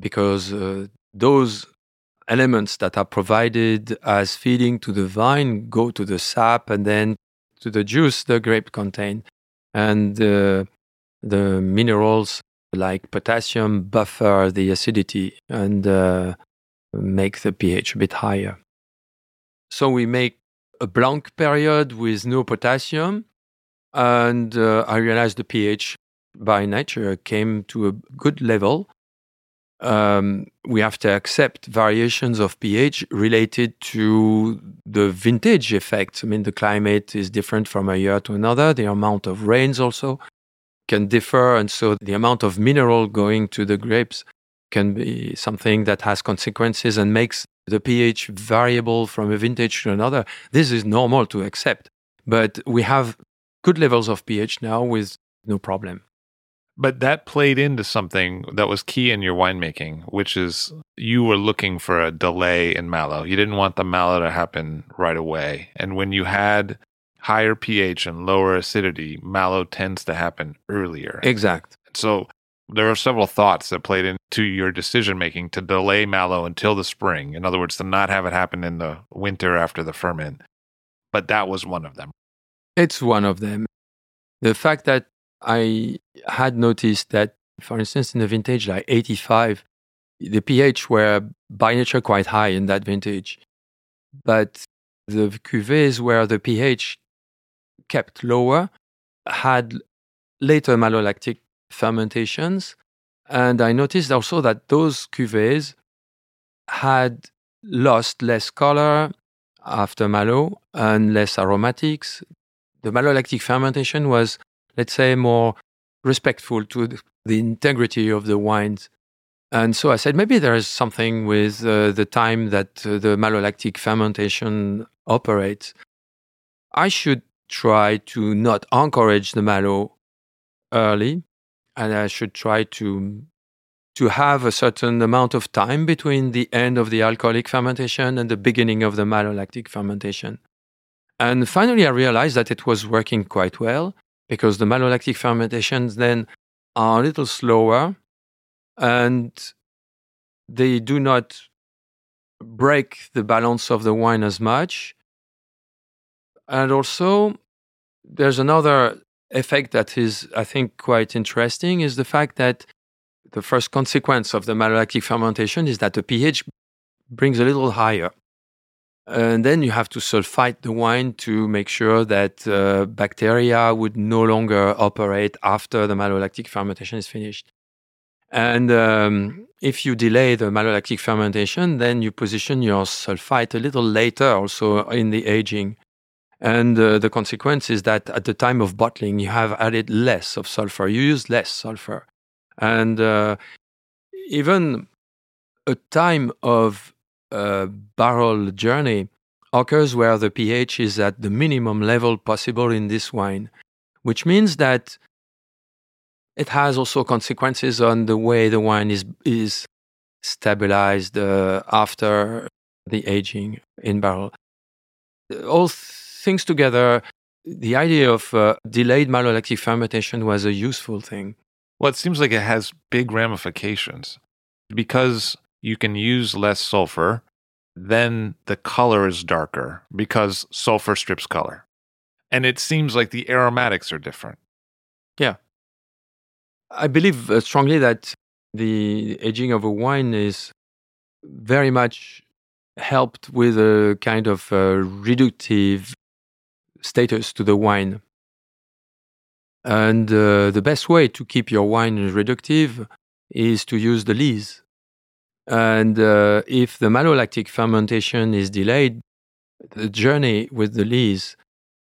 Speaker 6: because uh, those elements that are provided as feeding to the vine go to the sap and then to the juice the grape contain and uh, the minerals like potassium buffer the acidity and uh, make the pH a bit higher. So we make a blank period with no potassium, and uh, I realized the pH by nature came to a good level. Um, we have to accept variations of pH related to the vintage effects. I mean, the climate is different from a year to another. The amount of rains also can differ, and so the amount of mineral going to the grapes can be something that has consequences and makes the pH variable from a vintage to another. This is normal to accept, but we have good levels of pH now with no problem.
Speaker 1: But that played into something that was key in your winemaking, which is you were looking for a delay in malo. You didn't want the malo to happen right away. And when you had higher pH and lower acidity, malo tends to happen earlier.
Speaker 6: Exact.
Speaker 1: So there are several thoughts that played into your decision making to delay malo until the spring. In other words, to not have it happen in the winter after the ferment. But that was one of them.
Speaker 6: It's one of them. The fact that I had noticed that, for instance, in the vintage like 85, the pH were by nature quite high in that vintage. But the cuvées where the pH kept lower had later malolactic fermentations. And I noticed also that those cuvées had lost less color after malo and less aromatics. The malolactic fermentation was let's say, more respectful to the integrity of the wines. And so I said, maybe there is something with uh, the time that uh, the malolactic fermentation operates. I should try to not encourage the malo early, and I should try to to have a certain amount of time between the end of the alcoholic fermentation and the beginning of the malolactic fermentation. And finally, I realized that it was working quite well because the malolactic fermentations then are a little slower and they do not break the balance of the wine as much. And also, there's another effect that is, I think, quite interesting is the fact that the first consequence of the malolactic fermentation is that the pH brings a little higher. And then you have to sulfite the wine to make sure that uh, bacteria would no longer operate after the malolactic fermentation is finished. And um, if you delay the malolactic fermentation, then you position your sulfite a little later also in the aging. And uh, the consequence is that at the time of bottling, you have added less of sulfur. You use less sulfur. And uh, even a time of uh, barrel journey occurs where the pH is at the minimum level possible in this wine, which means that it has also consequences on the way the wine is, is stabilized uh, after the aging in barrel. All things together, the idea of uh, delayed malolactic fermentation was a useful thing.
Speaker 1: Well, it seems like it has big ramifications because you can use less sulfur, then the color is darker because sulfur strips color. And it seems like the aromatics are different.
Speaker 6: Yeah. I believe uh, strongly that the aging of a wine is very much helped with a kind of uh, reductive status to the wine. And uh, the best way to keep your wine reductive is to use the lees. And uh, if the malolactic fermentation is delayed, the journey with the lees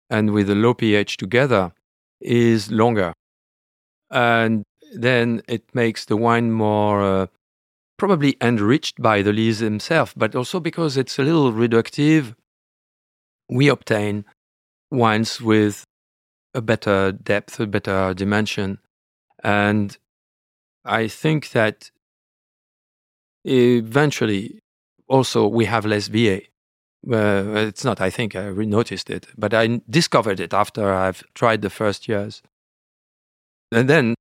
Speaker 6: and with the low pH together is longer. And then it makes the wine more uh, probably enriched by the lees themselves, but also because it's a little reductive, we obtain wines with a better depth, a better dimension. And I think that eventually also we have less VA. Uh, it's not, I think, I noticed it, but I discovered it after I've tried the first years. And then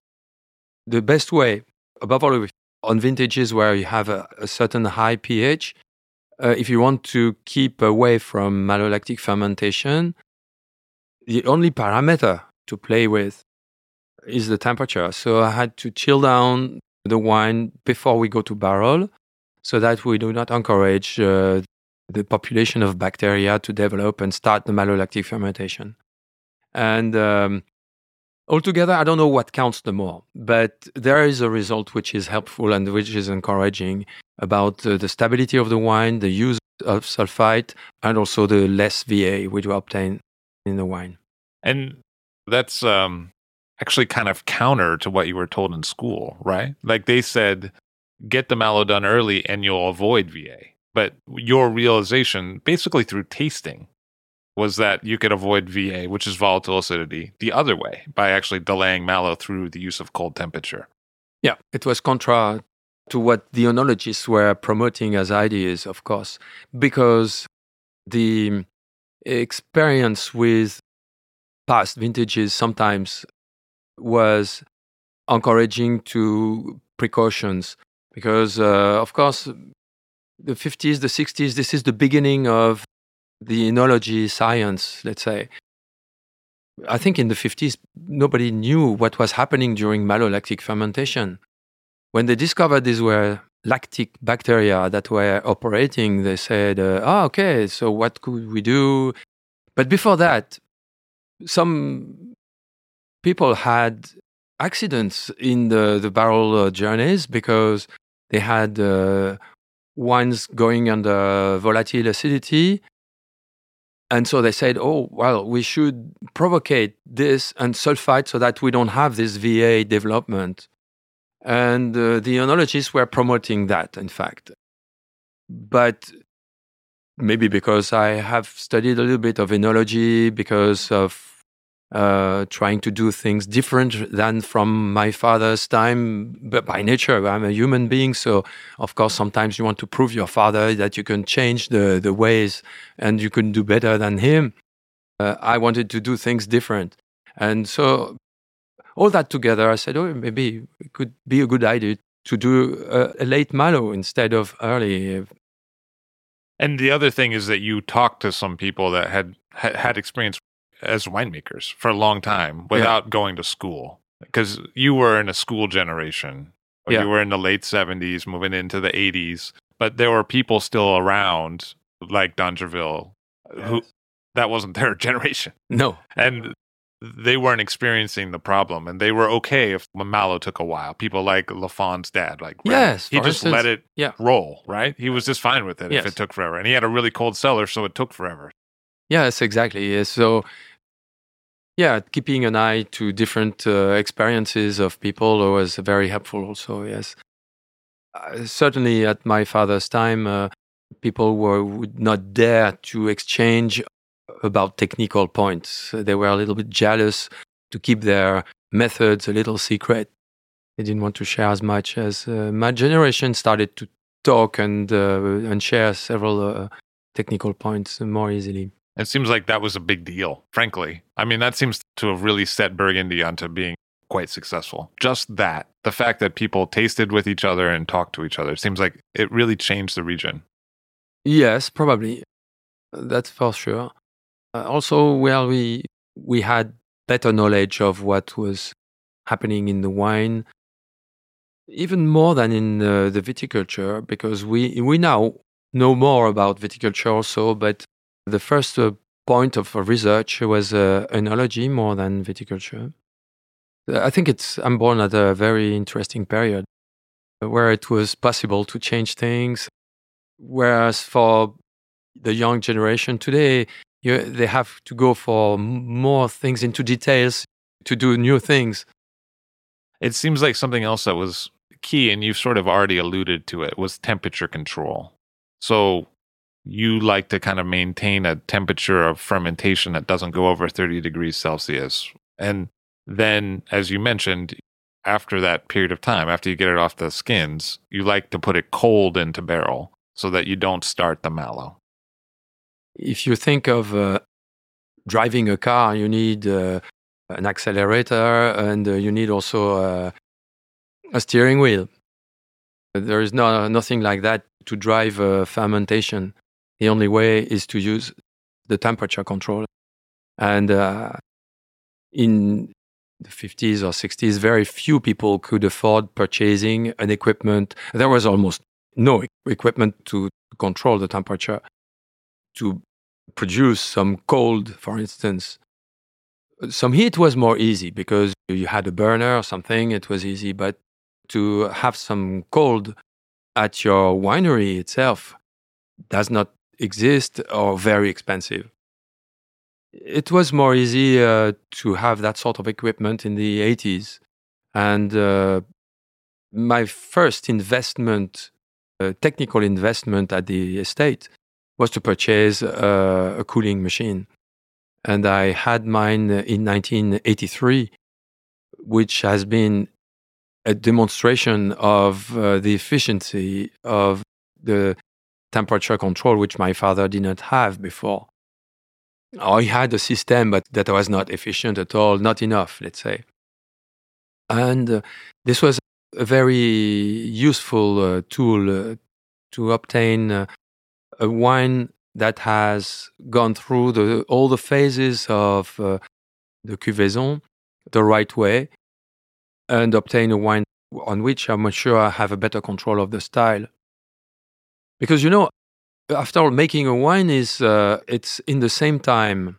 Speaker 6: the best way, above all, on vintages where you have a, a certain high pH, uh, if you want to keep away from malolactic fermentation, the only parameter to play with is the temperature. So I had to chill down the wine before we go to barrel so that we do not encourage uh, the population of bacteria to develop and start the malolactic fermentation. And um, altogether, I don't know what counts the more, but there is a result which is helpful and which is encouraging about uh, the stability of the wine, the use of sulfite, and also the less VA which we obtain in the wine.
Speaker 1: And that's um, actually kind of counter to what you were told in school, right? Like they said, get the malo done early and you'll avoid VA. But your realization, basically through tasting, was that you could avoid VA, which is volatile acidity, the other way by actually delaying malo through the use of cold temperature.
Speaker 6: Yeah, it was contra to what the oenologists were promoting as ideas, of course, because the experience with past vintages sometimes was encouraging to precautions because, uh, of course, the 50s, the 60s, this is the beginning of the enology science, let's say. I think in the 50s, nobody knew what was happening during malolactic fermentation. When they discovered these were lactic bacteria that were operating, they said, uh, oh, okay, so what could we do? But before that, some people had accidents in the, the barrel uh, journeys because they had uh, wines going under volatile acidity. And so they said, oh, well, we should provocate this and sulfite so that we don't have this VA development. And uh, the oenologists were promoting that, in fact. But maybe because I have studied a little bit of enology, because of uh, trying to do things different than from my father's time. But by nature, I'm a human being. So, of course, sometimes you want to prove your father that you can change the, the ways and you can do better than him. Uh, I wanted to do things different. And so, all that together, I said, oh, maybe it could be a good idea to do a, a late malo instead of early.
Speaker 1: And the other thing is that you talked to some people that had had experience as winemakers for a long time without yeah. going to school because you were in a school generation. Yeah. You were in the late 70s, moving into the 80s, but there were people still around like d'Angerville yes. who that wasn't their *laughs* generation.
Speaker 6: No.
Speaker 1: And they weren't experiencing the problem and they were okay if Malo took a while. People like Lafon's dad, like
Speaker 6: yes,
Speaker 1: he just
Speaker 6: instance,
Speaker 1: let it
Speaker 6: yeah.
Speaker 1: roll, right? He was just fine with it yes. if it took forever. And he had a really cold cellar, so it took forever.
Speaker 6: Yes, exactly. So, yeah, keeping an eye to different uh, experiences of people was very helpful. Also, yes, uh, certainly at my father's time, uh, people were would not dare to exchange about technical points. They were a little bit jealous to keep their methods a little secret. They didn't want to share as much as uh, my generation started to talk and uh, and share several uh, technical points more easily.
Speaker 1: It seems like that was a big deal, frankly. I mean, that seems to have really set Burgundy onto being quite successful. Just that, the fact that people tasted with each other and talked to each other, seems like it really changed the region.
Speaker 6: Yes, probably. That's for sure. Uh, also, well, we we had better knowledge of what was happening in the wine, even more than in uh, the viticulture, because we we now know more about viticulture also. But the first uh, point of research was uh, enology more than viticulture. I think it's I'm born at a very interesting period where it was possible to change things, whereas for the young generation today, you, they have to go for more things into details to do new things.
Speaker 1: It seems like something else that was key, and you've sort of already alluded to it, was temperature control. So you like to kind of maintain a temperature of fermentation that doesn't go over 30 degrees Celsius. And then, as you mentioned, after that period of time, after you get it off the skins, you like to put it cold into barrel so that you don't start the malo.
Speaker 6: If you think of uh, driving a car, you need uh, an accelerator and uh, you need also uh, a steering wheel. There is no, nothing like that to drive uh, fermentation. The only way is to use the temperature control. And uh, in the 50s or 60s, very few people could afford purchasing an equipment. There was almost no equipment to control the temperature, to produce some cold, for instance. Some heat was more easy because you had a burner or something, it was easy. But to have some cold at your winery itself does not exist or very expensive it was more easy uh, to have that sort of equipment in the 80s. And uh, my first investment, uh, technical investment at the estate, was to purchase uh, a cooling machine. And I had mine in 1983, which has been a demonstration of uh, the efficiency of the temperature control, which my father did not have before. I had a system, but that was not efficient at all, not enough, let's say. And uh, this was a very useful uh, tool uh, to obtain uh, a wine that has gone through the, all the phases of uh, the cuvaison the right way and obtain a wine on which I'm sure I have a better control of the style. Because you know, after all, making a wine is uh, it's in the same time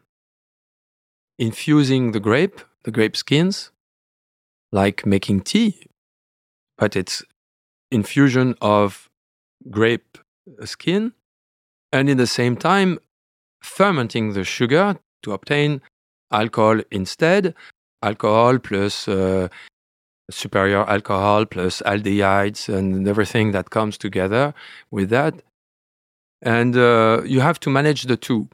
Speaker 6: infusing the grape, the grape skins, like making tea, but it's infusion of grape skin, and in the same time fermenting the sugar to obtain alcohol instead, alcohol plus uh, superior alcohol plus aldehydes and everything that comes together with that and uh, you have to manage the two.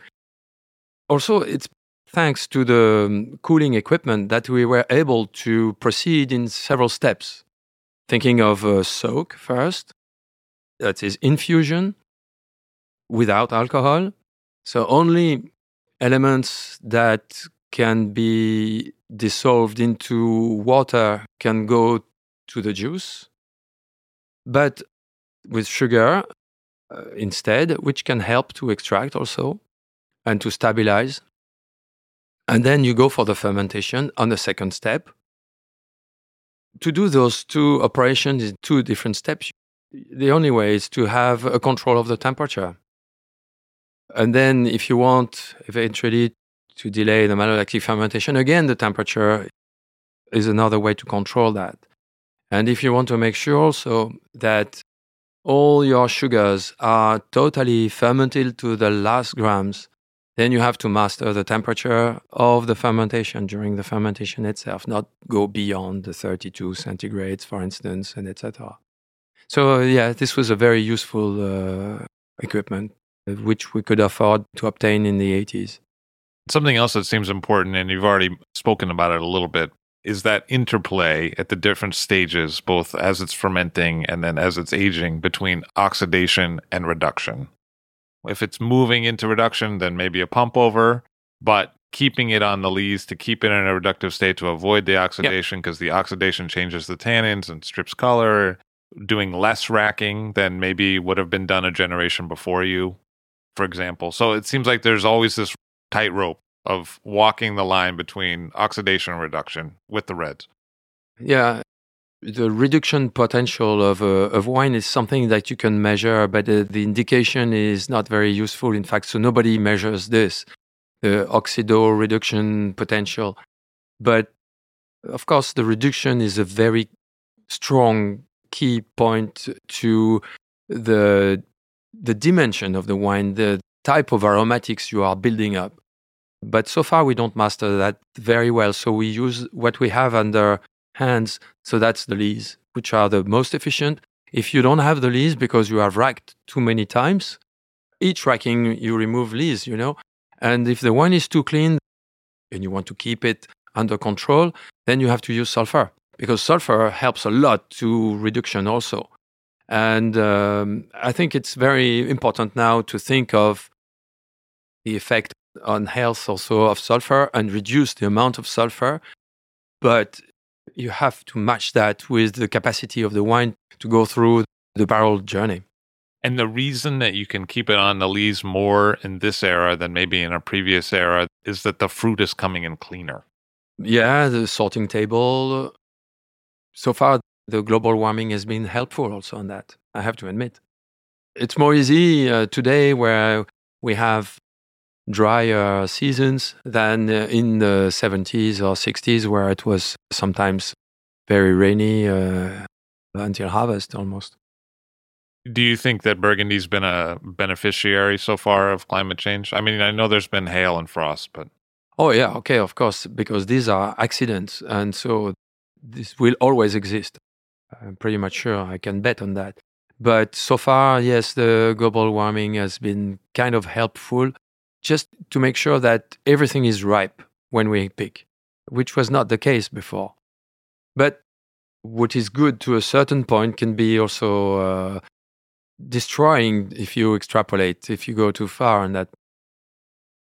Speaker 6: Also, it's thanks to the um, cooling equipment that we were able to proceed in several steps. Thinking of uh, soak first, that is infusion without alcohol. So only elements that can be dissolved into water can go to the juice. But with sugar, uh, instead, which can help to extract also and to stabilize. And then you go for the fermentation on the second step. To do those two operations in two different steps, the only way is to have a control of the temperature. And then, if you want eventually to delay the malolactic fermentation, again, the temperature is another way to control that. And if you want to make sure also that all your sugars are totally fermented to the last grams, then you have to master the temperature of the fermentation during the fermentation itself, not go beyond the 32 centigrades, for instance, and etc. So yeah, this was a very useful uh, equipment uh, which we could afford to obtain in the 80s.
Speaker 1: Something else that seems important, and you've already spoken about it a little bit, is that interplay at the different stages, both as it's fermenting and then as it's aging, between oxidation and reduction. If it's moving into reduction, then maybe a pump over, but keeping it on the lees to keep it in a reductive state to avoid the oxidation because the oxidation changes the tannins and strips color, doing less racking than maybe would have been done a generation before you, for example. So it seems like there's always this tightrope of walking the line between oxidation and reduction with the reds.
Speaker 6: Yeah, the reduction potential of, uh, of wine is something that you can measure, but uh, the indication is not very useful. In fact, so nobody measures this, the oxido reduction potential. But of course, the reduction is a very strong key point to the the dimension of the wine, the type of aromatics you are building up. But so far, we don't master that very well. So we use what we have under hands. So that's the lees, which are the most efficient. If you don't have the lees because you have racked too many times, each racking you remove lees, you know. And if the wine is too clean and you want to keep it under control, then you have to use sulfur because sulfur helps a lot to reduction also. And um, I think it's very important now to think of the effect on health also of sulfur and reduce the amount of sulfur. But you have to match that with the capacity of the wine to go through the barrel journey.
Speaker 1: And the reason that you can keep it on the lees more in this era than maybe in a previous era is that the fruit is coming in cleaner.
Speaker 6: Yeah, the sorting table. So far, the global warming has been helpful also on that, I have to admit. It's more easy uh, today where we have drier seasons than uh, in the 70s or 60s, where it was sometimes very rainy uh, until harvest almost.
Speaker 1: Do you think that Burgundy's been a beneficiary so far of climate change? I mean, I know there's been hail and frost, but.
Speaker 6: Oh, yeah, okay, of course, because these are accidents. And so this will always exist. I'm pretty much sure I can bet on that. But so far, yes, the global warming has been kind of helpful just to make sure that everything is ripe when we pick, which was not the case before. But what is good to a certain point can be also uh, destroying if you extrapolate, if you go too far on that.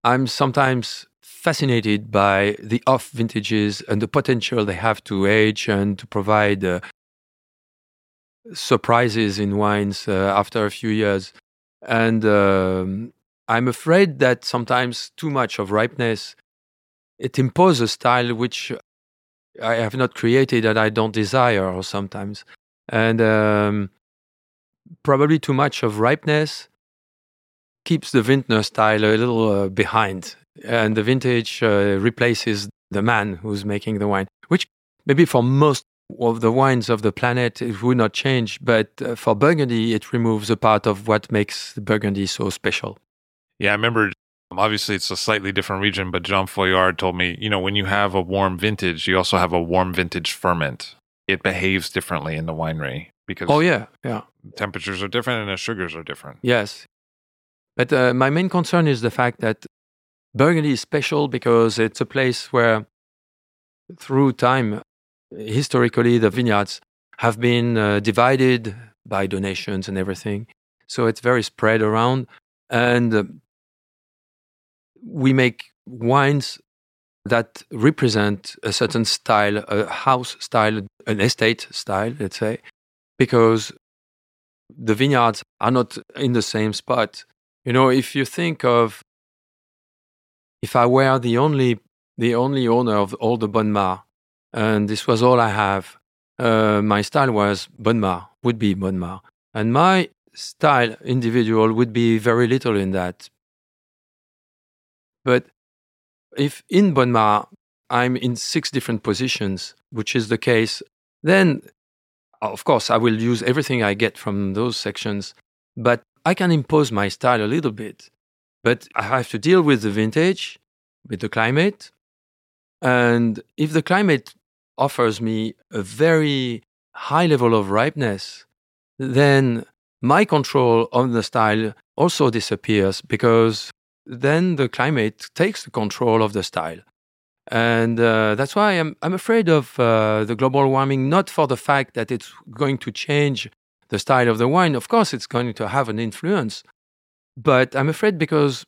Speaker 6: I'm sometimes fascinated by the off vintages and the potential they have to age and to provide uh, surprises in wines uh, after a few years. And um, I'm afraid that sometimes too much of ripeness it imposes a style which I have not created and I don't desire, or sometimes, and um, probably too much of ripeness keeps the vintner style a little uh, behind, and the vintage uh, replaces the man who's making the wine, which maybe for most of the wines of the planet it would not change, but uh, for Burgundy it removes a part of what makes Burgundy so special.
Speaker 1: Yeah, I remember. Obviously, it's a slightly different region, but Jean Foillard told me, you know, when you have a warm vintage, you also have a warm vintage ferment. It behaves differently in the winery because
Speaker 6: oh yeah, yeah,
Speaker 1: temperatures are different and the sugars are different.
Speaker 6: Yes, but uh, my main concern is the fact that Burgundy is special because it's a place where, through time, historically, the vineyards have been uh, divided by donations and everything. So it's very spread around. And uh, we make wines that represent a certain style, a house style, an estate style, let's say, because the vineyards are not in the same spot. You know, if you think of if I were the only the only owner of all the Bonnes and this was all I have, uh, my style was Bonnes would be Bonnes and my style individual would be very little in that but if in Bonnes I'm in six different positions, which is the case, then of course I will use everything I get from those sections, but I can impose my style a little bit. But I have to deal with the vintage, with the climate. And if the climate offers me a very high level of ripeness, then my control on the style also disappears because then the climate takes the control of the style. And uh, that's why I'm, I'm afraid of uh, the global warming, not for the fact that it's going to change the style of the wine. Of course, it's going to have an influence. But I'm afraid because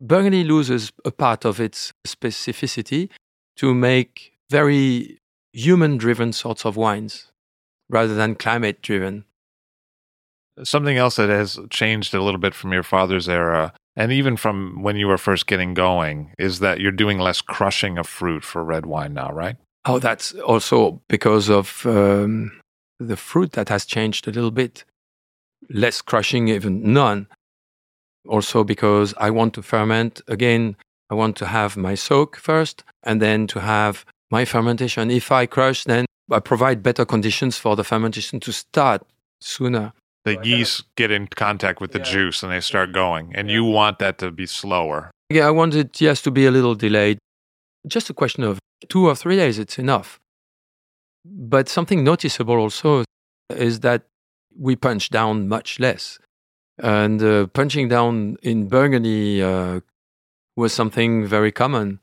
Speaker 6: Burgundy loses a part of its specificity to make very human driven sorts of wines rather than climate driven.
Speaker 1: Something else that has changed a little bit from your father's era, and even from when you were first getting going, is that you're doing less crushing of fruit for red wine now, right?
Speaker 6: Oh, that's also because of um, the fruit that has changed a little bit. Less crushing, even none. Also because I want to ferment again. I want to have my soak first, and then to have my fermentation. If I crush, then I provide better conditions for the fermentation to start sooner.
Speaker 1: The yeast get in contact with the yeah. juice and they start going, and you want that to be slower.
Speaker 6: Yeah, I want it, yes, to be a little delayed. Just a question of two or three days, it's enough. But something noticeable also is that we punch down much less. And uh, punching down in Burgundy uh, was something very common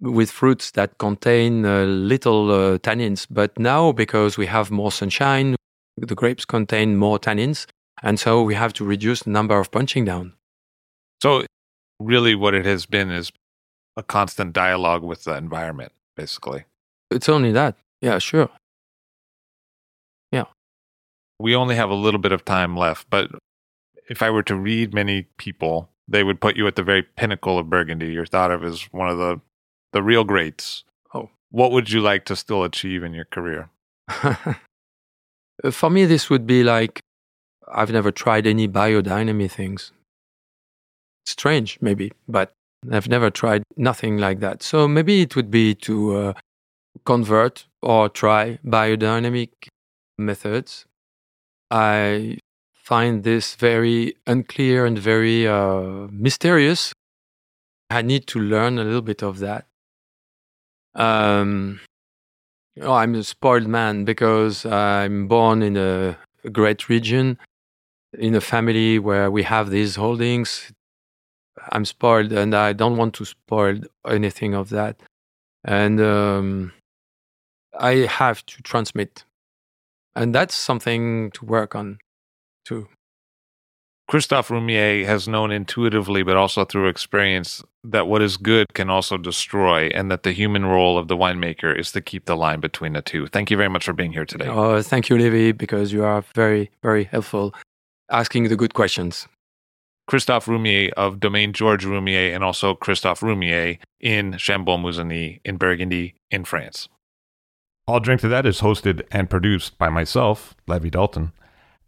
Speaker 6: with fruits that contain uh, little uh, tannins. But now, because we have more sunshine, the grapes contain more tannins. And so we have to reduce the number of punching down.
Speaker 1: So, really, what it has been is a constant dialogue with the environment, basically.
Speaker 6: It's only that. Yeah, sure. Yeah.
Speaker 1: We only have a little bit of time left, but if I were to read many people, they would put you at the very pinnacle of Burgundy. You're thought of as one of the the real greats.
Speaker 6: Oh,
Speaker 1: what would you like to still achieve in your career? *laughs*
Speaker 6: For me, this would be like I've never tried any biodynamic things. Strange, maybe, but I've never tried nothing like that. So maybe it would be to uh, convert or try biodynamic methods. I find this very unclear and very uh, mysterious. I need to learn a little bit of that. Um, oh, I'm a spoiled man because I'm born in a, great region, in a family where we have these holdings. I'm spoiled, and I don't want to spoil anything of that. And um, I have to transmit, and that's something to work on too.
Speaker 1: Christophe Roumier has known intuitively, but also through experience, that what is good can also destroy, and that the human role of the winemaker is to keep the line between the two. Thank you very much for being here today.
Speaker 6: Oh, thank you, Levi, because you are very, very helpful asking the good questions.
Speaker 1: Christophe Roumier of Domaine Georges Roumier and also Christophe Roumier in Chambolle-Musigny in Burgundy in France.
Speaker 7: I'll Drink to That is hosted and produced by myself, Levi Dalton.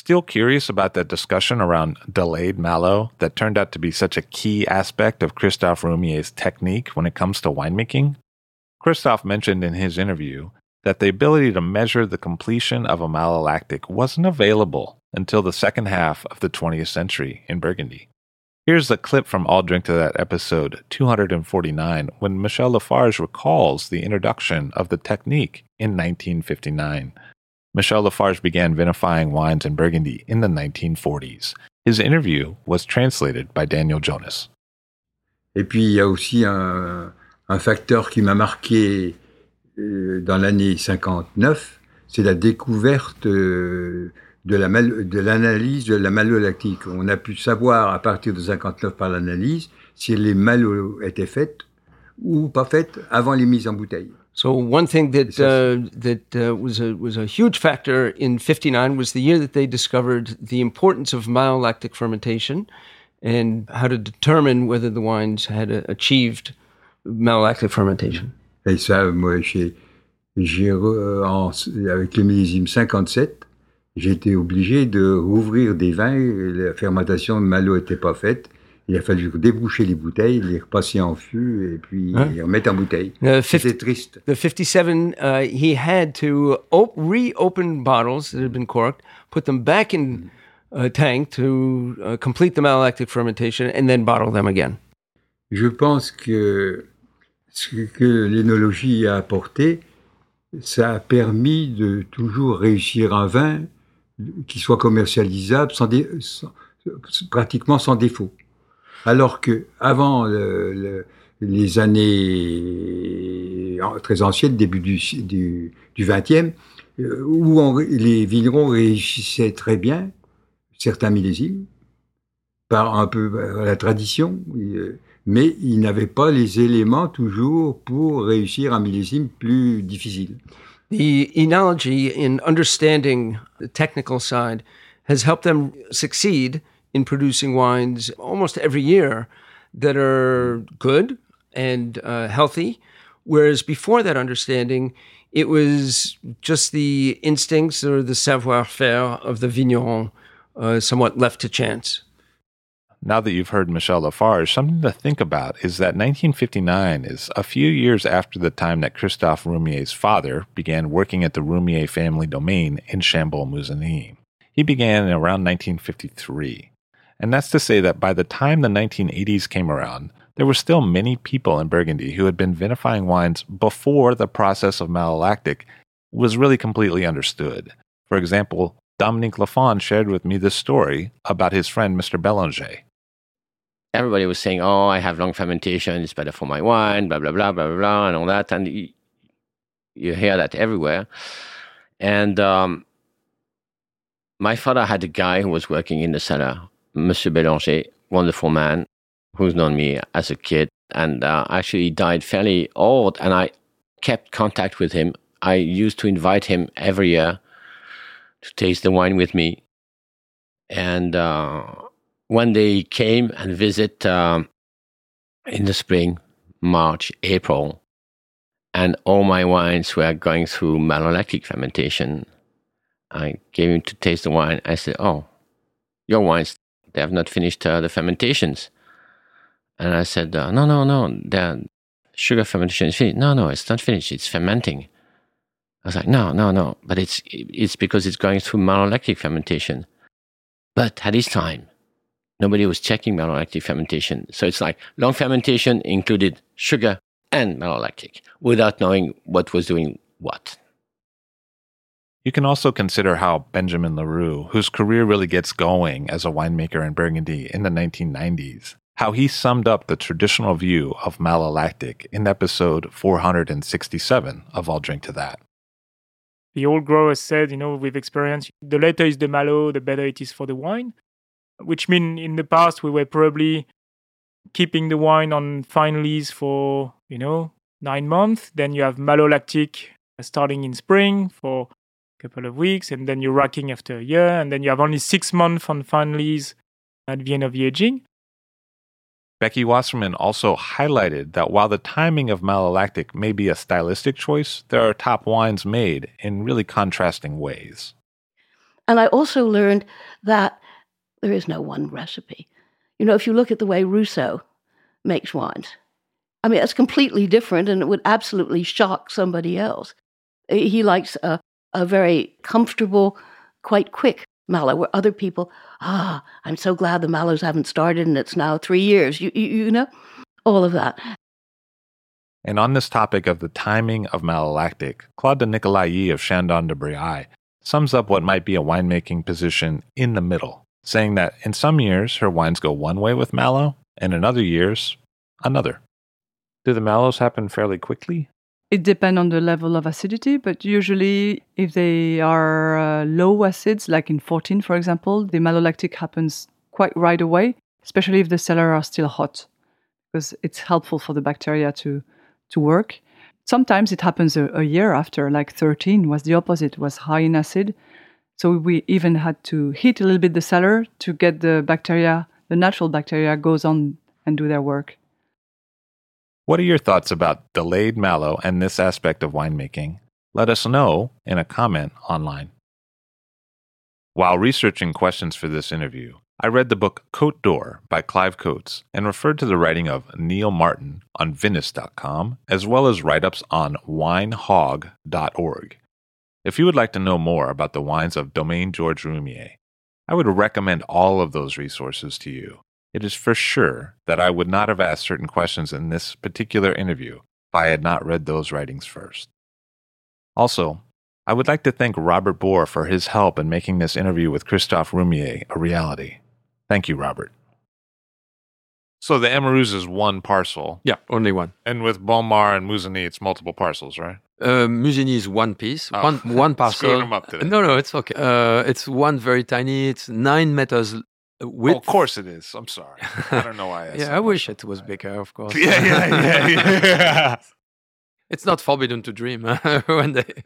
Speaker 1: Still curious about that discussion around delayed malo that turned out to be such a key aspect of Christophe Roumier's technique when it comes to winemaking? Christophe mentioned in his interview that the ability to measure the completion of a malolactic wasn't available until the second half of the 20th century in Burgundy. Here's a clip from I'll Drink to That episode 249 when Michel Lafarge recalls the introduction of the technique in 1959. Michel Lafarge began vinifying wines in Burgundy in the 1940s. His interview was translated by Daniel Jonas.
Speaker 8: Et puis il y a aussi un, facteur qui m'a marqué euh, dans l'année 59, c'est la découverte euh, de l'analyse de, de, la malolactique. On a pu savoir à partir de 59 par l'analyse si les malos étaient faites ou pas faites avant les mises en bouteille.
Speaker 9: So one thing that uh, that uh, was a was a huge factor in '59 was the year that they discovered the importance of malolactic fermentation and how to determine whether the wines had uh, achieved malolactic fermentation.
Speaker 8: Et ça, moi, j'ai, j'ai en, avec le millésime 57, j'ai été obligé de rouvrir des vins. La fermentation de malo n'était pas faite. Il a fallu déboucher les bouteilles, les repasser en fût et puis
Speaker 9: Hein?
Speaker 8: les remettre en bouteille. C'était triste.
Speaker 9: The 57, uh, he had to op- reopen bottles that had been corked, put them back in a tank to uh, complete the malolactic fermentation, and then bottle them again.
Speaker 8: Je pense que ce que l'énologie a apporté, ça a permis de toujours réussir un vin qui soit commercialisable sans dé- sans- pratiquement sans défaut. Alors que avant le- les années très anciennes, début du, du, du 20e, euh, où les vignerons réussissaient très bien certains millésimes, par un peu à la tradition, euh, mais ils n'avaient pas les éléments toujours pour réussir un millésime plus difficile.
Speaker 9: The in understanding the technical side has helped them succeed in producing wines almost every year that are good and uh, healthy. Whereas before that understanding, it was just the instincts or the savoir faire of the vigneron, uh, somewhat left to chance.
Speaker 1: Now that you've heard Michel Lafarge, something to think about is that 1959 is a few years after the time that Christophe Roumier's father began working at the Roumier family domain in Chambolle-Musigny. He began around 1953. And that's to say that by the time the 1980s came around, there were still many people in Burgundy who had been vinifying wines before the process of malolactic was really completely understood. For example, Dominique Lafon shared with me this story about his friend Mr. Belanger.
Speaker 2: everybody was saying, "Oh, I have long fermentation; it's better for my wine." Blah blah blah blah blah, blah and all that, and you, you hear that everywhere. And um, my father had a guy who was working in the cellar, Monsieur Belanger, wonderful man, who's known me as a kid, and uh, actually died fairly old, and I kept contact with him. I used to invite him every year to taste the wine with me, and. Uh, one day he came and visit um, in the spring, March, April, and all my wines were going through malolactic fermentation. I gave him to taste the wine. I said, "Oh, your wines they have not finished uh, the fermentations." And I said, uh, "No, no, no, the sugar fermentation is finished. No, no, it's not finished. It's fermenting." I was like, "No, no, no, but it's it's because it's going through malolactic fermentation." But at this time, nobody was checking malolactic fermentation. So it's like long fermentation included sugar and malolactic without knowing what was doing what.
Speaker 1: You can also consider how Benjamin Leroux, whose career really gets going as a winemaker in Burgundy in the 1990s, how he summed up the traditional view of malolactic in episode 467 of I'll Drink to That.
Speaker 10: The old growers said, you know, with experience, the later is the malo, the better it is for the wine. Which mean in the past we were probably keeping the wine on fine lees for, you know, nine months. Then you have malolactic starting in spring for couple of weeks, and then you're racking after a year, and then you have only six months on fine lees at the end of the aging.
Speaker 1: Becky Wasserman also highlighted that while the timing of malolactic may be a stylistic choice, there are top wines made in really contrasting ways.
Speaker 3: And I also learned that there is no one recipe. You know, if you look at the way Rousseau makes wines, I mean, it's completely different and it would absolutely shock somebody else. He likes a, a very comfortable, quite quick malo, where other people, ah, I'm so glad the malos haven't started and it's now three years. You, you, you know, all of that.
Speaker 1: And on this topic of the timing of malolactic, Claude de Nicolay of Chandon de Briailles sums up what might be a winemaking position in the middle, saying that in some years her wines go one way with malo, and in other years, another. Do the malos happen fairly quickly?
Speaker 11: It depends on the level of acidity, but usually, if they are uh, low acids, like in 14, for example, the malolactic happens quite right away, especially if the cellar are still hot, because it's helpful for the bacteria to, to work. Sometimes it happens a, a year after, like 13 was the opposite, was high in acid. So we even had to heat a little bit the cellar to get the bacteria, the natural bacteria, goes on and do their work.
Speaker 1: What are your thoughts about delayed malo and this aspect of winemaking? Let us know in a comment online. While researching questions for this interview, I read the book Cote d'Or by Clive Coates and referred to the writing of Neal Martin on Vinous.com, as well as write ups on winehog.org. If you would like to know more about the wines of Domaine Georges Roumier, I would recommend all of those resources to you. It is for sure that I would not have asked certain questions in this particular interview if I had not read those writings first. Also, I would like to thank Robert Bohr for his help in making this interview with Christophe Roumier a reality. Thank you, Robert. So the Amoureuses is one parcel,
Speaker 6: Yeah, only one.
Speaker 1: and with Bonnes-Mares and Musigny, it's multiple parcels, right?
Speaker 6: Uh, Musigny is one piece,
Speaker 1: Oh.
Speaker 6: one one *laughs* parcel.
Speaker 1: Screwed 'em up today.
Speaker 6: No, no, it's okay. Uh, it's one very tiny. It's nine meters width.
Speaker 1: Oh, of course it is. I'm sorry. I don't know why. I *laughs*
Speaker 6: yeah, I wish it was bigger, of course. *laughs*
Speaker 1: Yeah, yeah, yeah, yeah. *laughs*
Speaker 6: it's not forbidden to dream one day.